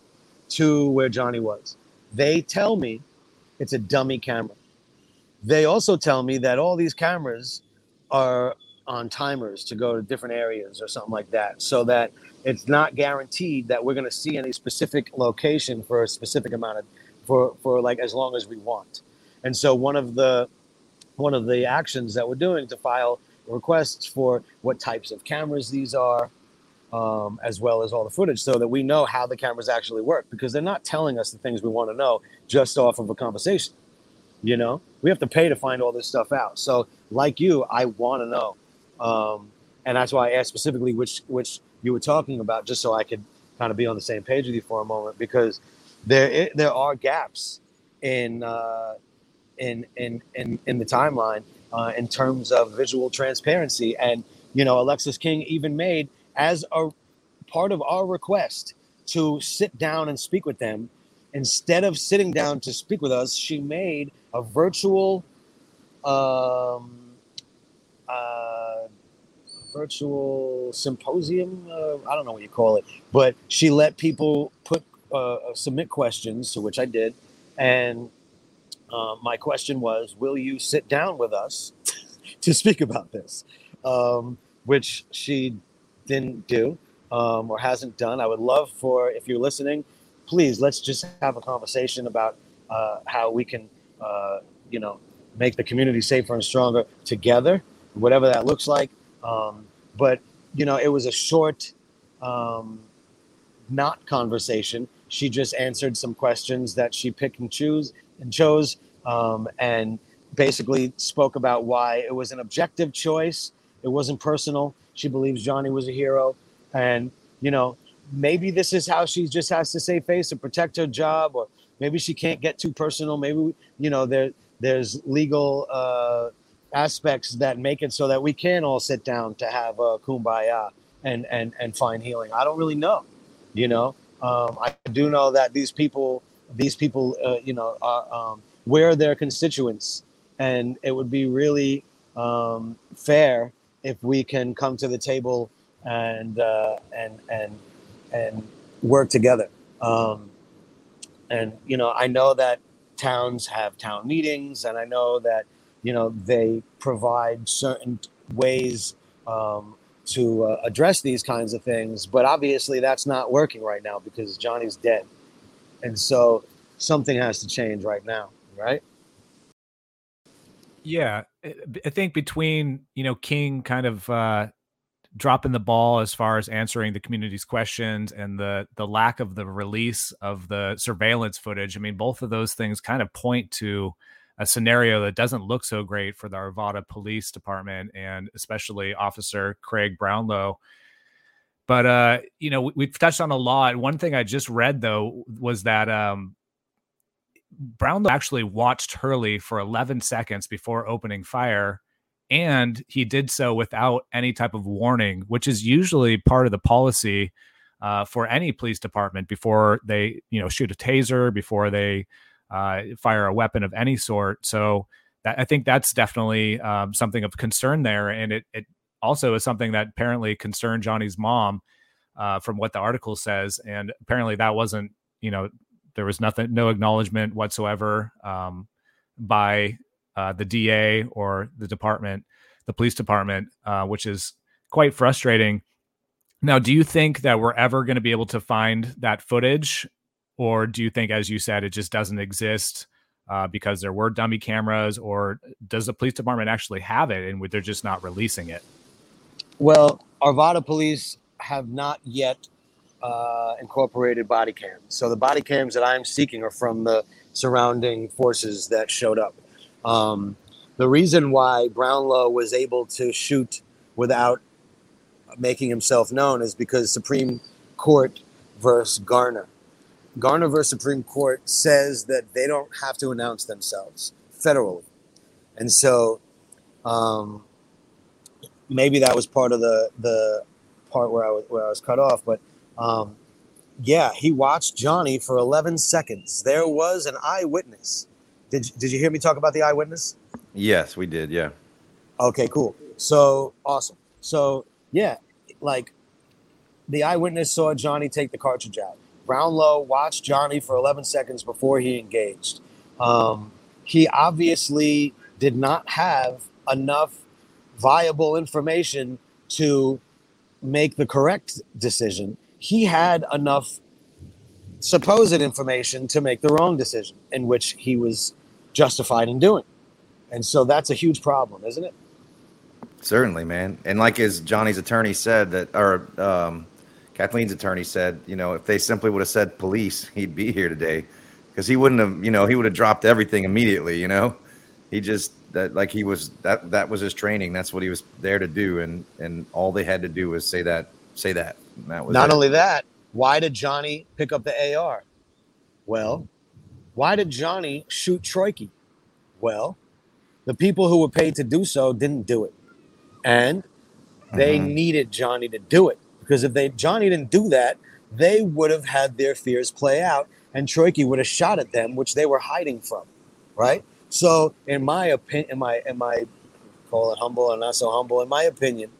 to where Johnny was. They tell me it's a dummy camera. They also tell me that all these cameras are on timers to go to different areas or something like that, so that it's not guaranteed that we're going to see any specific location for a specific amount of for for like as long as we want. And so one of the one of the actions that we're doing to file requests for what types of cameras these are, um, as well as all the footage so that we know how the cameras actually work because they're not telling us the things we want to know just off of a conversation you know? We have to pay to find all this stuff out. So like you i want to know um, and that's why i asked specifically which which you were talking about just so i could kind of be on the same page with you for a moment because there i- there are gaps in uh, in in in in the timeline uh, in terms of visual transparency. And you know alexis king even made as a part of our request to sit down and speak with them, instead of sitting down to speak with us, she made a virtual, um, uh, virtual symposium. Uh, I don't know what you call it, but she let people put uh, submit questions, to which I did, and uh, my question was, "Will you sit down with us to speak about this?" Um, which she didn't do um, or hasn't done. I would love for, if you're listening, please let's just have a conversation about uh, how we can, uh, you know, make the community safer and stronger together, whatever that looks like. Um, but you know, it was a short um, not conversation. She just answered some questions that she picked and choose and chose, um, and basically spoke about why it was an objective choice. It wasn't personal. She believes Johnny was a hero, and you know maybe this is how she just has to save face to protect her job, or maybe she can't get too personal. Maybe you know there there's legal uh, aspects that make it so that we can all sit down to have a kumbaya and and and find healing. I don't really know, you know. Um, I do know that these people, these people, uh, you know, are um, their constituents, and it would be really um, fair if we can come to the table and uh, and and and work together. Um, and you know, I know that towns have town meetings, and I know that you know they provide certain ways um, to uh, address these kinds of things. But obviously, that's not working right now because Johnny's dead, and so something has to change right now, right? Yeah, I think between you know King kind of uh, dropping the ball as far as answering the community's questions and the the lack of the release of the surveillance footage. I mean, both of those things kind of point to a scenario that doesn't look so great for the Arvada Police Department and especially Officer Kraig Brownlow. But uh, you know, we, have touched on a lot. One thing I just read though was that um, Brownlow actually watched Hurley for 11 seconds before opening fire and he did so without any type of warning, which is usually part of the policy uh, for any police department before they, you know, shoot a taser, before they uh, fire a weapon of any sort. So that, I think that's definitely um, something of concern there, and it it also is something that apparently concerned Johnny's mom, uh, from what the article says, and apparently that wasn't, you know, there was nothing, no acknowledgement whatsoever um, by uh, the DA or the department, the police department, uh, which is quite frustrating. Now, do you think that we're ever going to be able to find that footage, or do you think, as you said, it just doesn't exist uh, because there were dummy cameras, or does the police department actually have it and they're just not releasing it? Well, Arvada police have not yet uh, incorporated body cams. So the body cams that I'm seeking are from the surrounding forces that showed up. Um, the reason why Brownlow was able to shoot without making himself known is because Supreme Court versus Garner. Garner versus Supreme Court says that they don't have to announce themselves federally. And so um, maybe that was part of the, the part where I was, where I was cut off. But um, yeah, he watched Johnny for 11 seconds. There was an eyewitness did Did you hear me talk about the eyewitness? Yes, we did. Yeah. Okay. Cool. So awesome. So yeah, like the eyewitness saw Johnny take the cartridge out. Brownlow watched Johnny for 11 seconds before he engaged. Um, he obviously did not have enough viable information to make the correct decision. He had enough supposed information to make the wrong decision, in which he was justified in doing. And so that's a huge problem, isn't it? Certainly, man. And like as Johnny's attorney said that, or um, Kathleen's attorney said, you know, if they simply would have said police, he'd be here today because he wouldn't have, you know, he would have dropped everything immediately. You know, he just that like he was that that was his training. That's what he was there to do, and and all they had to do was say that, say that. that was not it. only that. Why did Johnny pick up the AR? Well, why did Johnny shoot Troyke? Well, the people who were paid to do so didn't do it. And they mm-hmm. needed Johnny to do it because if they Johnny didn't do that, they would have had their fears play out and Troyke would have shot at them, which they were hiding from. Right? So in my opinion, in my in my call it humble and not so humble, in my opinion,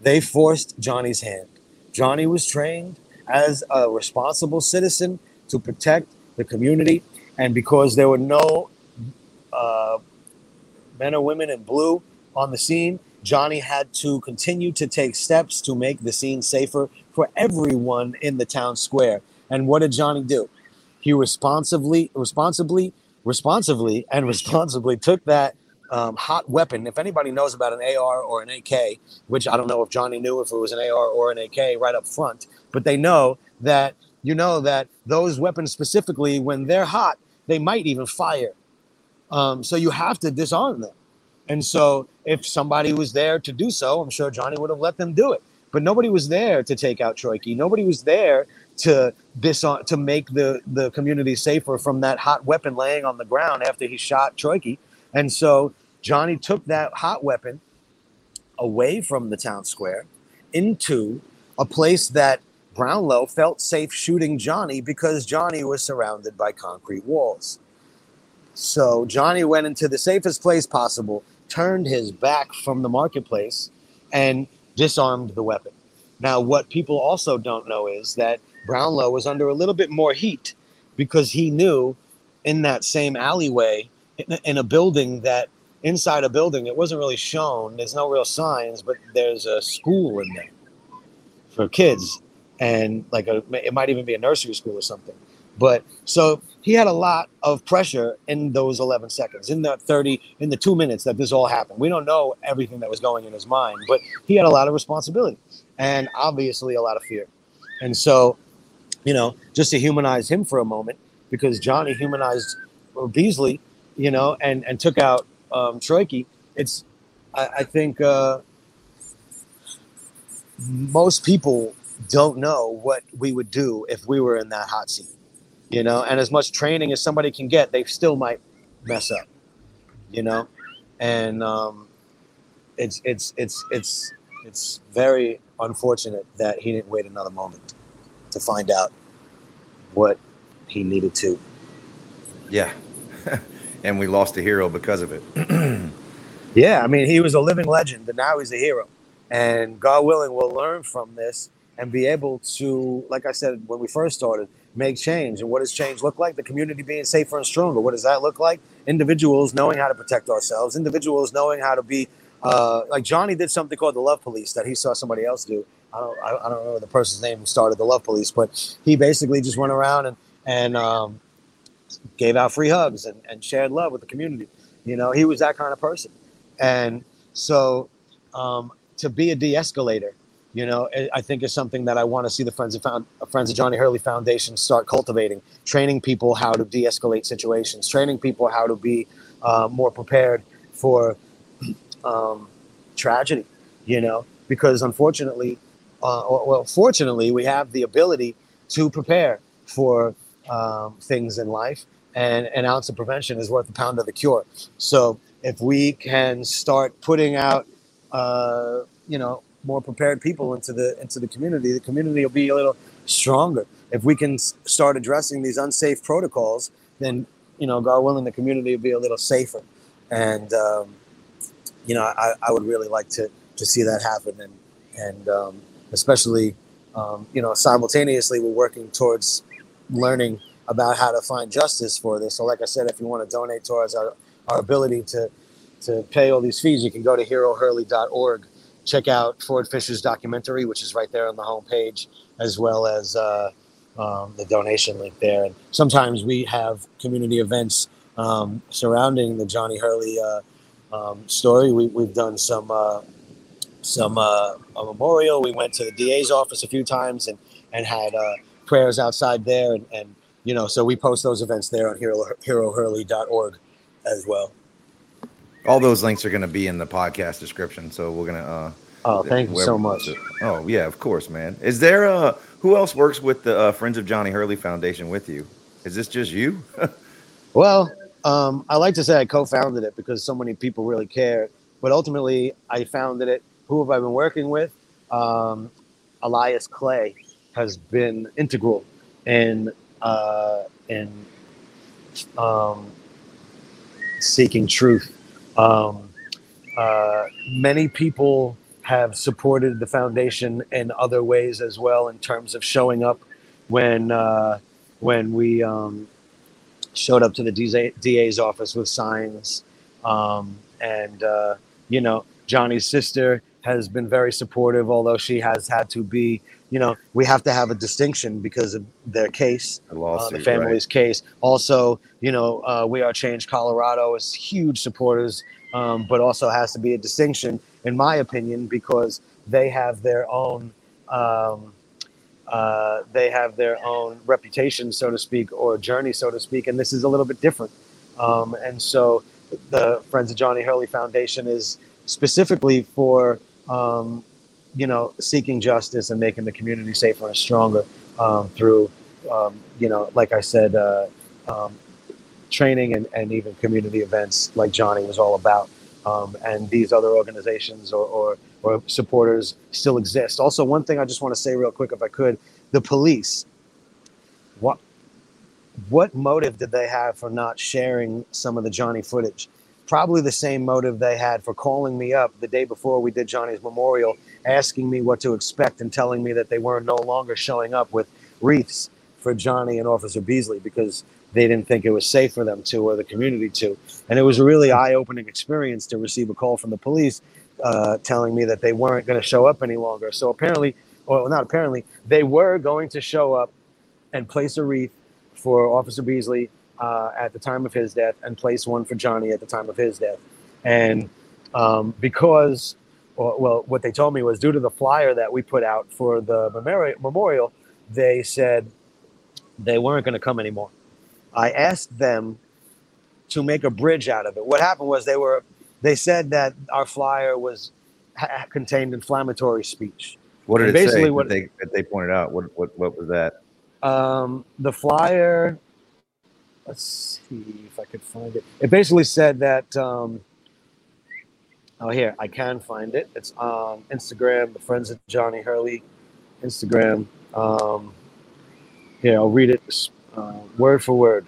they forced Johnny's hand. Johnny was trained as a responsible citizen to protect the community and because there were no uh, men or women in blue on the scene, Johnny had to continue to take steps to make the scene safer for everyone in the town square. And what did Johnny do? He responsibly, responsibly, responsibly, and responsibly took that um, hot weapon. If anybody knows about an AR or an AK, which I don't know if Johnny knew if it was an AR or an AK right up front, but they know that you know that those weapons specifically, when they're hot, they might even fire. Um, so you have to disarm them. And so if somebody was there to do so, I'm sure Johnny would have let them do it. But nobody was there to take out Troyke. Nobody was there to disarm to make the the community safer from that hot weapon laying on the ground after he shot Troyke. And so Johnny took that hot weapon away from the town square into a place that Brownlow felt safe shooting Johnny because Johnny was surrounded by concrete walls. So Johnny went into the safest place possible, turned his back from the marketplace, and disarmed the weapon. Now, what people also don't know is that Brownlow was under a little bit more heat because he knew in that same alleyway, in, a building that inside a building, it wasn't really shown. There's no real signs, but there's a school in there for kids, and like a, it might even be a nursery school or something. But so he had a lot of pressure in those 11 seconds, in the 30, in the two minutes that this all happened. We don't know everything that was going in his mind, but he had a lot of responsibility and obviously a lot of fear. And so, you know, just to humanize him for a moment, because Johnny humanized Beesley, you know, and, and took out um, Troyke, it's, I, I think uh, most people don't know what we would do if we were in that hot seat you know and as much training as somebody can get they still might mess up you know and um, it's it's it's it's it's very unfortunate that he didn't wait another moment to find out what he needed to Yeah. and we lost a hero because of it. yeah i mean he was a living legend but now he's a hero and god willing we'll learn from this and be able to like i said when we first started make change. And what does change look like? The community being safer and stronger. What does that look like? Individuals knowing how to protect ourselves. Individuals knowing how to be uh, like johnny did something called the love police that he saw somebody else do. I don't i, don't know the person's name who started the love police but he basically just went around and and um, gave out free hugs and, and shared love with the community. You know he was that kind of person. And so um, to be a de-escalator you know I- think is something that i want to see the friends of Found, friends of johnny hurley foundation start cultivating training people how to de-escalate situations training people how to be uh, more prepared for um, tragedy you know? Because unfortunately uh, well fortunately we have the ability to prepare for um, things in life and an ounce of prevention is worth a pound of the cure. So if we can start putting out uh, you know more prepared people into the into the community the community will be a little stronger. If we can start addressing these unsafe protocols then you know god willing the community will be a little safer. And um, you know I, I would really like to to see that happen. And and um, especially um, you know simultaneously we're working towards learning about how to find justice for this. So like i said if you want to donate towards our, our ability to to pay all these fees you can go to herohurley.org check out Ford Fischer's documentary, which is right there on the homepage, as well as uh, um, the donation link there. And sometimes we have community events um, surrounding the Johnny Hurley uh, um, story. We, we've done some uh, some uh, a memorial. We went to the DA's office a few times and and had uh, prayers outside there. And, and you know, so we post those events there on hero, herohurley.org as well. All those links are going to be in the podcast description. So we're going to. Uh, Oh, thank you so much. Oh yeah, of course, man. Is there uh who else works with the uh, Friends of Johnny Hurley Foundation with you? Is this just you? Well, um, I like to say I co-founded it because so many people really care. But ultimately, I founded it. Who have I been working with? Um, Elias Clay has been integral in uh, in um, seeking truth. Um, uh, many people have supported the foundation in other ways as well, in terms of showing up when uh, when we um, showed up to the DA's office with signs. Um, and, uh, you know, Johnny's sister has been very supportive, although she has had to be, you know, we have to have a distinction because of their case, The uh, lawsuit, the right? family's case. Also, you know, uh, We Are Change Colorado is huge supporters um, but also has to be a distinction, in my opinion, because they have their own. Um, uh, they have their own reputation, so to speak, or journey, so to speak, and this is a little bit different. Um, and so, the Friends of Johnny Hurley Foundation is specifically for um, you know seeking justice and making the community safer and stronger um, through um, you know, like I said, uh, um, training and, and even community events like Johnny was all about. Um, and these other organizations or, or, or supporters still exist. Also, one thing I just want to say real quick, if I could, the police. What what motive did they have for not sharing some of the Johnny footage? Probably the same motive they had for calling me up the day before we did Johnny's memorial, asking me what to expect and telling me that they were no longer showing up with wreaths for Johnny and Officer Beesley because they didn't think it was safe for them to or the community to. And it was a really eye opening experience to receive a call from the police uh, telling me that they weren't going to show up any longer. So apparently, or not apparently, they were going to show up and place a wreath for Officer Beesley uh, at the time of his death and place one for Johnny at the time of his death. And um, because, well, what they told me was due to the flyer that we put out for the memorial, they said they weren't going to come anymore. I asked them to make a bridge out of it. What happened was they were they said that our flyer was ha- contained inflammatory speech. What did And it basically say? what- that they, that they pointed out. What what what was that? Um, the flyer. Let's see if I could find it. It basically said that. Um, oh, here I can find it. It's on Instagram. The Friends of Johnny Hurley, Instagram. Um, here I'll read it uh, word for word.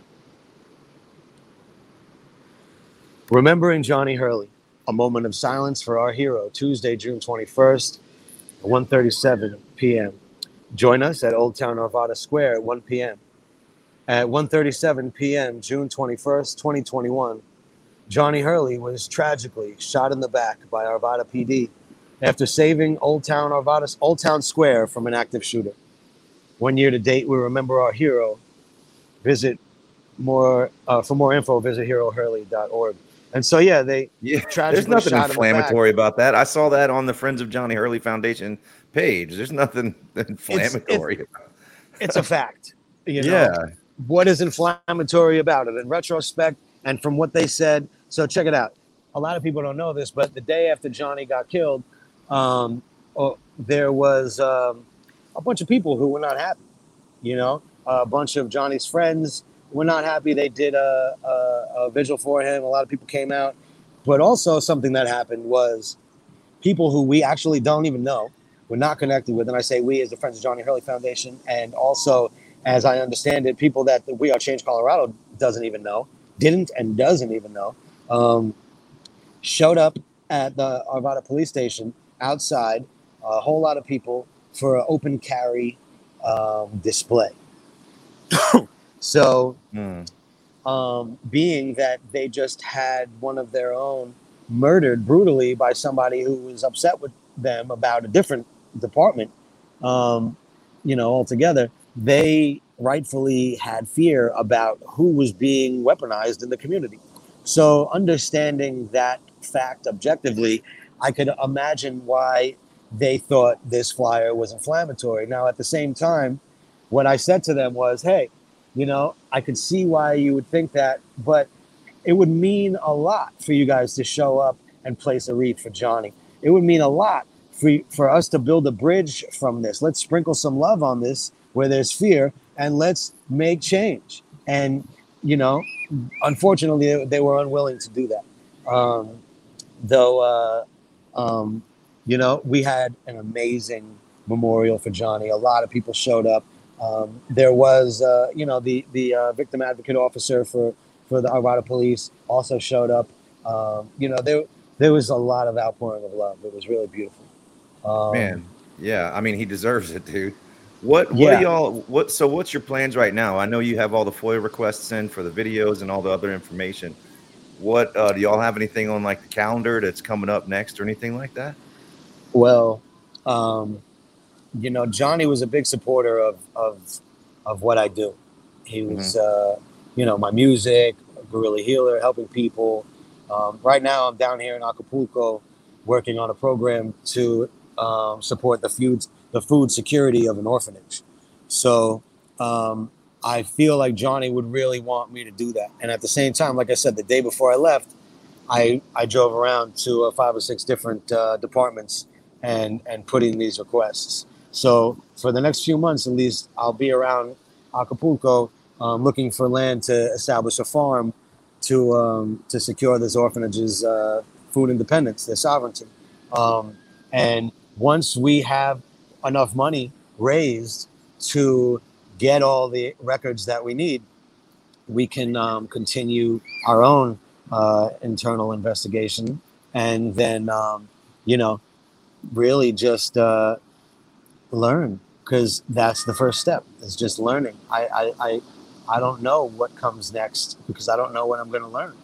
Remembering Johnny Hurley, a moment of silence for our hero. Tuesday, June twenty first, 1:37 p.m. Join us at Old Town Arvada Square at 1 p.m. At 1:37 p.m., June 21st, 2021, Johnny Hurley was tragically shot in the back by Arvada PD after saving Old Town Arvada Old Town Square from an active shooter. One year to date, we remember our hero. Visit more uh, for more info. Visit herohurley.org. And so, yeah, they Yeah, there's nothing shot in the back. inflammatory about that. I saw that on the Friends of Johnny Hurley Foundation page. There's nothing inflammatory. It's a fact. You know? yeah, what is inflammatory about it in retrospect and from what they said. So check it out. A lot of people don't know this, but the day after Johnny got killed, um, oh, there was um, a bunch of people who were not happy. You know, a bunch of Johnny's friends were not happy. They did a, a, a vigil for him. A lot of people came out, but also something that happened was people who we actually don't even know, we're not connected with, and I say we as the Friends of Johnny Hurley Foundation, and also as I understand it, people that We Are Change Colorado doesn't even know, didn't and doesn't even know, um, showed up at the Arvada police station outside, a whole lot of people for an open carry um, display. so, Hmm. um, being that they just had one of their own murdered brutally by somebody who was upset with them about a different department, um, you know, altogether, they rightfully had fear about who was being weaponized in the community. So, understanding that fact objectively, I could imagine why they thought this flyer was inflammatory. Now, at the same time, what I said to them was, hey, you know, I could see why you would think that, but it would mean a lot for you guys to show up and place a wreath for Johnny. It would mean a lot for, for us to build a bridge from this. Let's sprinkle some love on this where there's fear and let's make change. And, you know, unfortunately, they, were unwilling to do that. Um, though, uh, um, you know, we had an amazing memorial for Johnny. A lot of people showed up. Um, there was, uh, you know, the the uh, victim advocate officer for for the Arvada police also showed up. Um, you know, there there was a lot of outpouring of love. It was really beautiful. Um, man. Yeah, I mean he deserves it, dude. What what Yeah. do y'all what so what's your plans right now? I know you have all the FOIA requests in for the videos and all the other information. What uh, do y'all have anything on like the calendar that's coming up next or anything like that? Well, um, you know, Johnny was a big supporter of of of what I do. He was, uh, you know, my music, guerrilla healer, helping people, Um, right now, I'm down here in Acapulco working on a program to um, support the food the food security of an orphanage. So um, I feel like Johnny would really want me to do that. And at the same time, like I said, the day before I left, I I drove around to uh, five or six different uh, departments and and put in these requests. So for the next few months, at least, I'll be around Acapulco um, looking for land to establish a farm to um, to secure this orphanage's uh, food independence, their sovereignty. Um, and once we have enough money raised to get all the records that we need, we can um, continue our own uh, internal investigation, and then um, you know, really just uh, learn because that's the first step. Is just learning. I, I I I don't know what comes next because I don't know what I'm going to learn.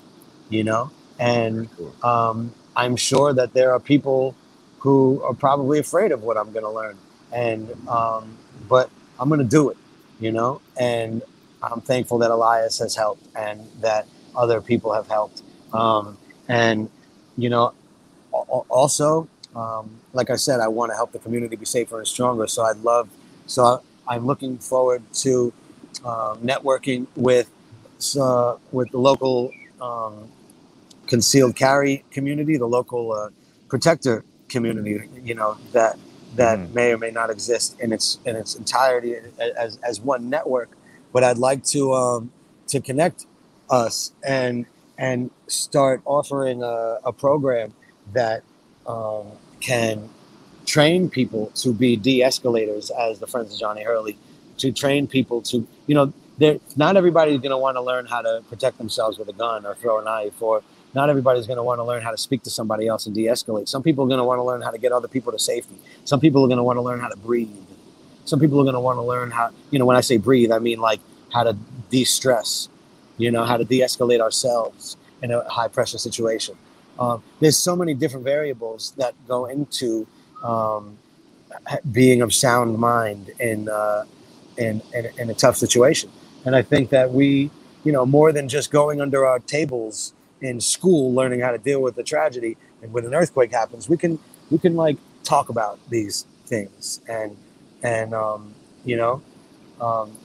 You know, and um, I'm sure that there are people who are probably afraid of what I'm going to learn, and um, but I'm to do it. You know, and I'm thankful that Elias has helped and that other people have helped. Um, and you know, also, um, like I said, I want to help the community be safer and stronger. So I'd love. So I'm looking forward to um, networking with uh, with the local um, concealed carry community, the local uh, protector community. You know that that mm. may or may not exist in its in its entirety as as one network. But I'd like to um, to connect us and and start offering a, a program that um, can train people to be de-escalators as the friends of johnny hurley to train people to you know not everybody's going to want to learn how to protect themselves with a gun or throw a knife or not everybody's going to want to learn how to speak to somebody else and de-escalate. Some people are going to want to learn how to get other people to safety. Some people are going to want to learn how to breathe. Some people are going to want to learn how you know when i say breathe i mean like how to de-stress you know how to de-escalate ourselves in a high pressure situation. Um, there's so many different variables that go into um, being of sound mind in, uh, in, in, in a tough situation. And i think that we you know more than just going under our tables in school learning how to deal with the tragedy. And when an earthquake happens we can we can like talk about these things. And and um, you know um,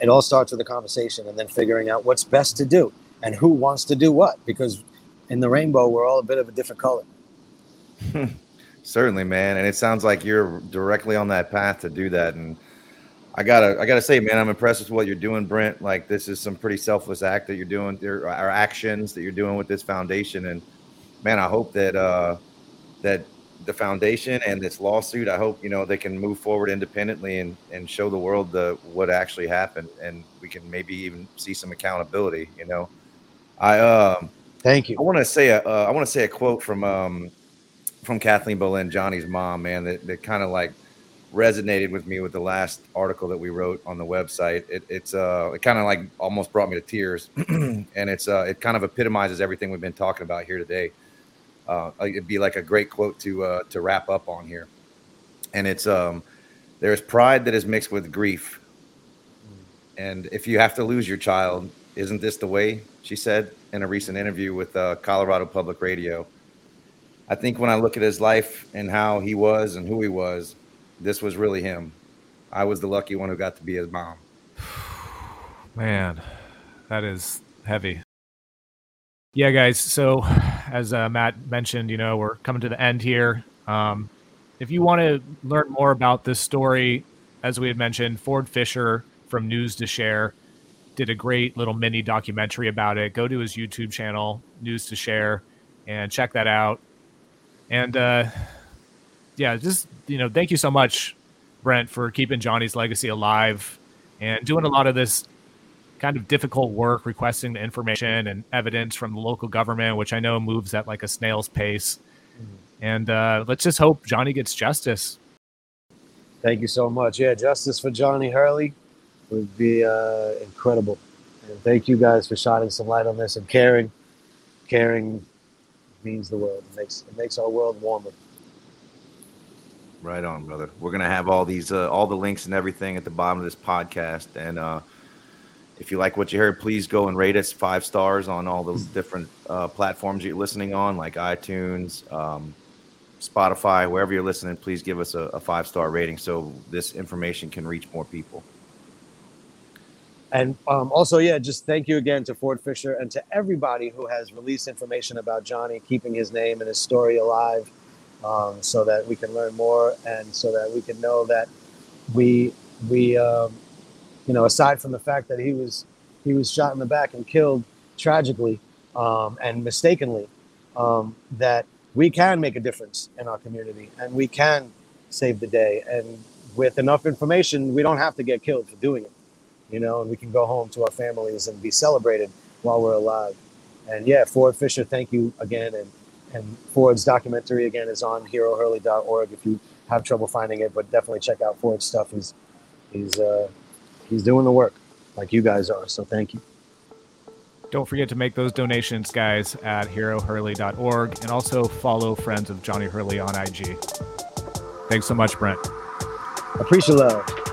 it all starts with a conversation and then figuring out what's best to do and who wants to do what. Because in the rainbow we're all a bit of a different color. Certainly man. And it sounds like you're directly on that path to do that. And I gotta, I gotta say, man, I'm impressed with what you're doing, Brent. Like, this is some pretty selfless act that you're doing. There are actions that you're doing with this foundation, and man, I hope that uh, that the foundation and this lawsuit, I hope you know they can move forward independently and and show the world the what actually happened, and we can maybe even see some accountability. You know, I um, thank you. I want to say a, uh, I want to say a quote from um, from Kathleen Boelens, Johnny's mom, man, that that kind of like resonated with me with the last article that we wrote on the website. It, it's uh, it kind of like almost brought me to tears, and it's uh, it kind of epitomizes everything we've been talking about here today. Uh, it'd be like a great quote to uh, to wrap up on here, and it's um, there's pride that is mixed with grief, and if you have to lose your child, isn't this the way? She said in a recent interview with uh, Colorado Public Radio. I think when I look at his life and how he was and who he was, this was really him. I was the lucky one who got to be his mom. Man, that is heavy. Yeah, guys. So, as uh, Matt mentioned, you know, we're coming to the end here. Um, if you want to learn more about this story, as we had mentioned, Ford Fischer from News2Share did a great little mini documentary about it. Go to his YouTube channel, News2Share, and check that out. And uh, yeah, just you know, thank you so much, Brent, for keeping Johnny's legacy alive and doing a lot of this kind of difficult work, requesting the information and evidence from the local government, which I know moves at like a snail's pace. Mm-hmm. And uh, let's just hope Johnny gets justice. Thank you so much. Yeah, justice for Johnny Hurley would be uh, incredible. And thank you guys for shining some light on this and caring. Caring means the world. It makes it makes our world warmer. Right on, brother. We're gonna have all these, uh, all the links and everything at the bottom of this podcast, and uh, if you like what you heard, please go and rate us five stars on all those different uh, platforms you're listening on, like iTunes, um, Spotify, wherever you're listening. Please give us a, a five star rating so this information can reach more people. And um, also, yeah, just thank you again to Ford Fischer and to everybody who has released information about Johnny, keeping his name and his story alive, um, so that we can learn more and so that we can know that we we um, you know aside from the fact that he was he was shot in the back and killed tragically um, and mistakenly, um, that we can make a difference in our community and we can save the day. And with enough information, we don't have to get killed for doing it you know, and we can go home to our families and be celebrated while we're alive. And yeah, Ford Fischer, thank you again. And and Ford's documentary again is on herohurley.org if you have trouble finding it, but definitely check out Ford's stuff. He's he's uh, he's doing the work like you guys are. So thank you. Don't forget to make those donations, guys, at herohurley.org and also follow Friends of Johnny Hurley on IG. Thanks so much, Brent. Appreciate love.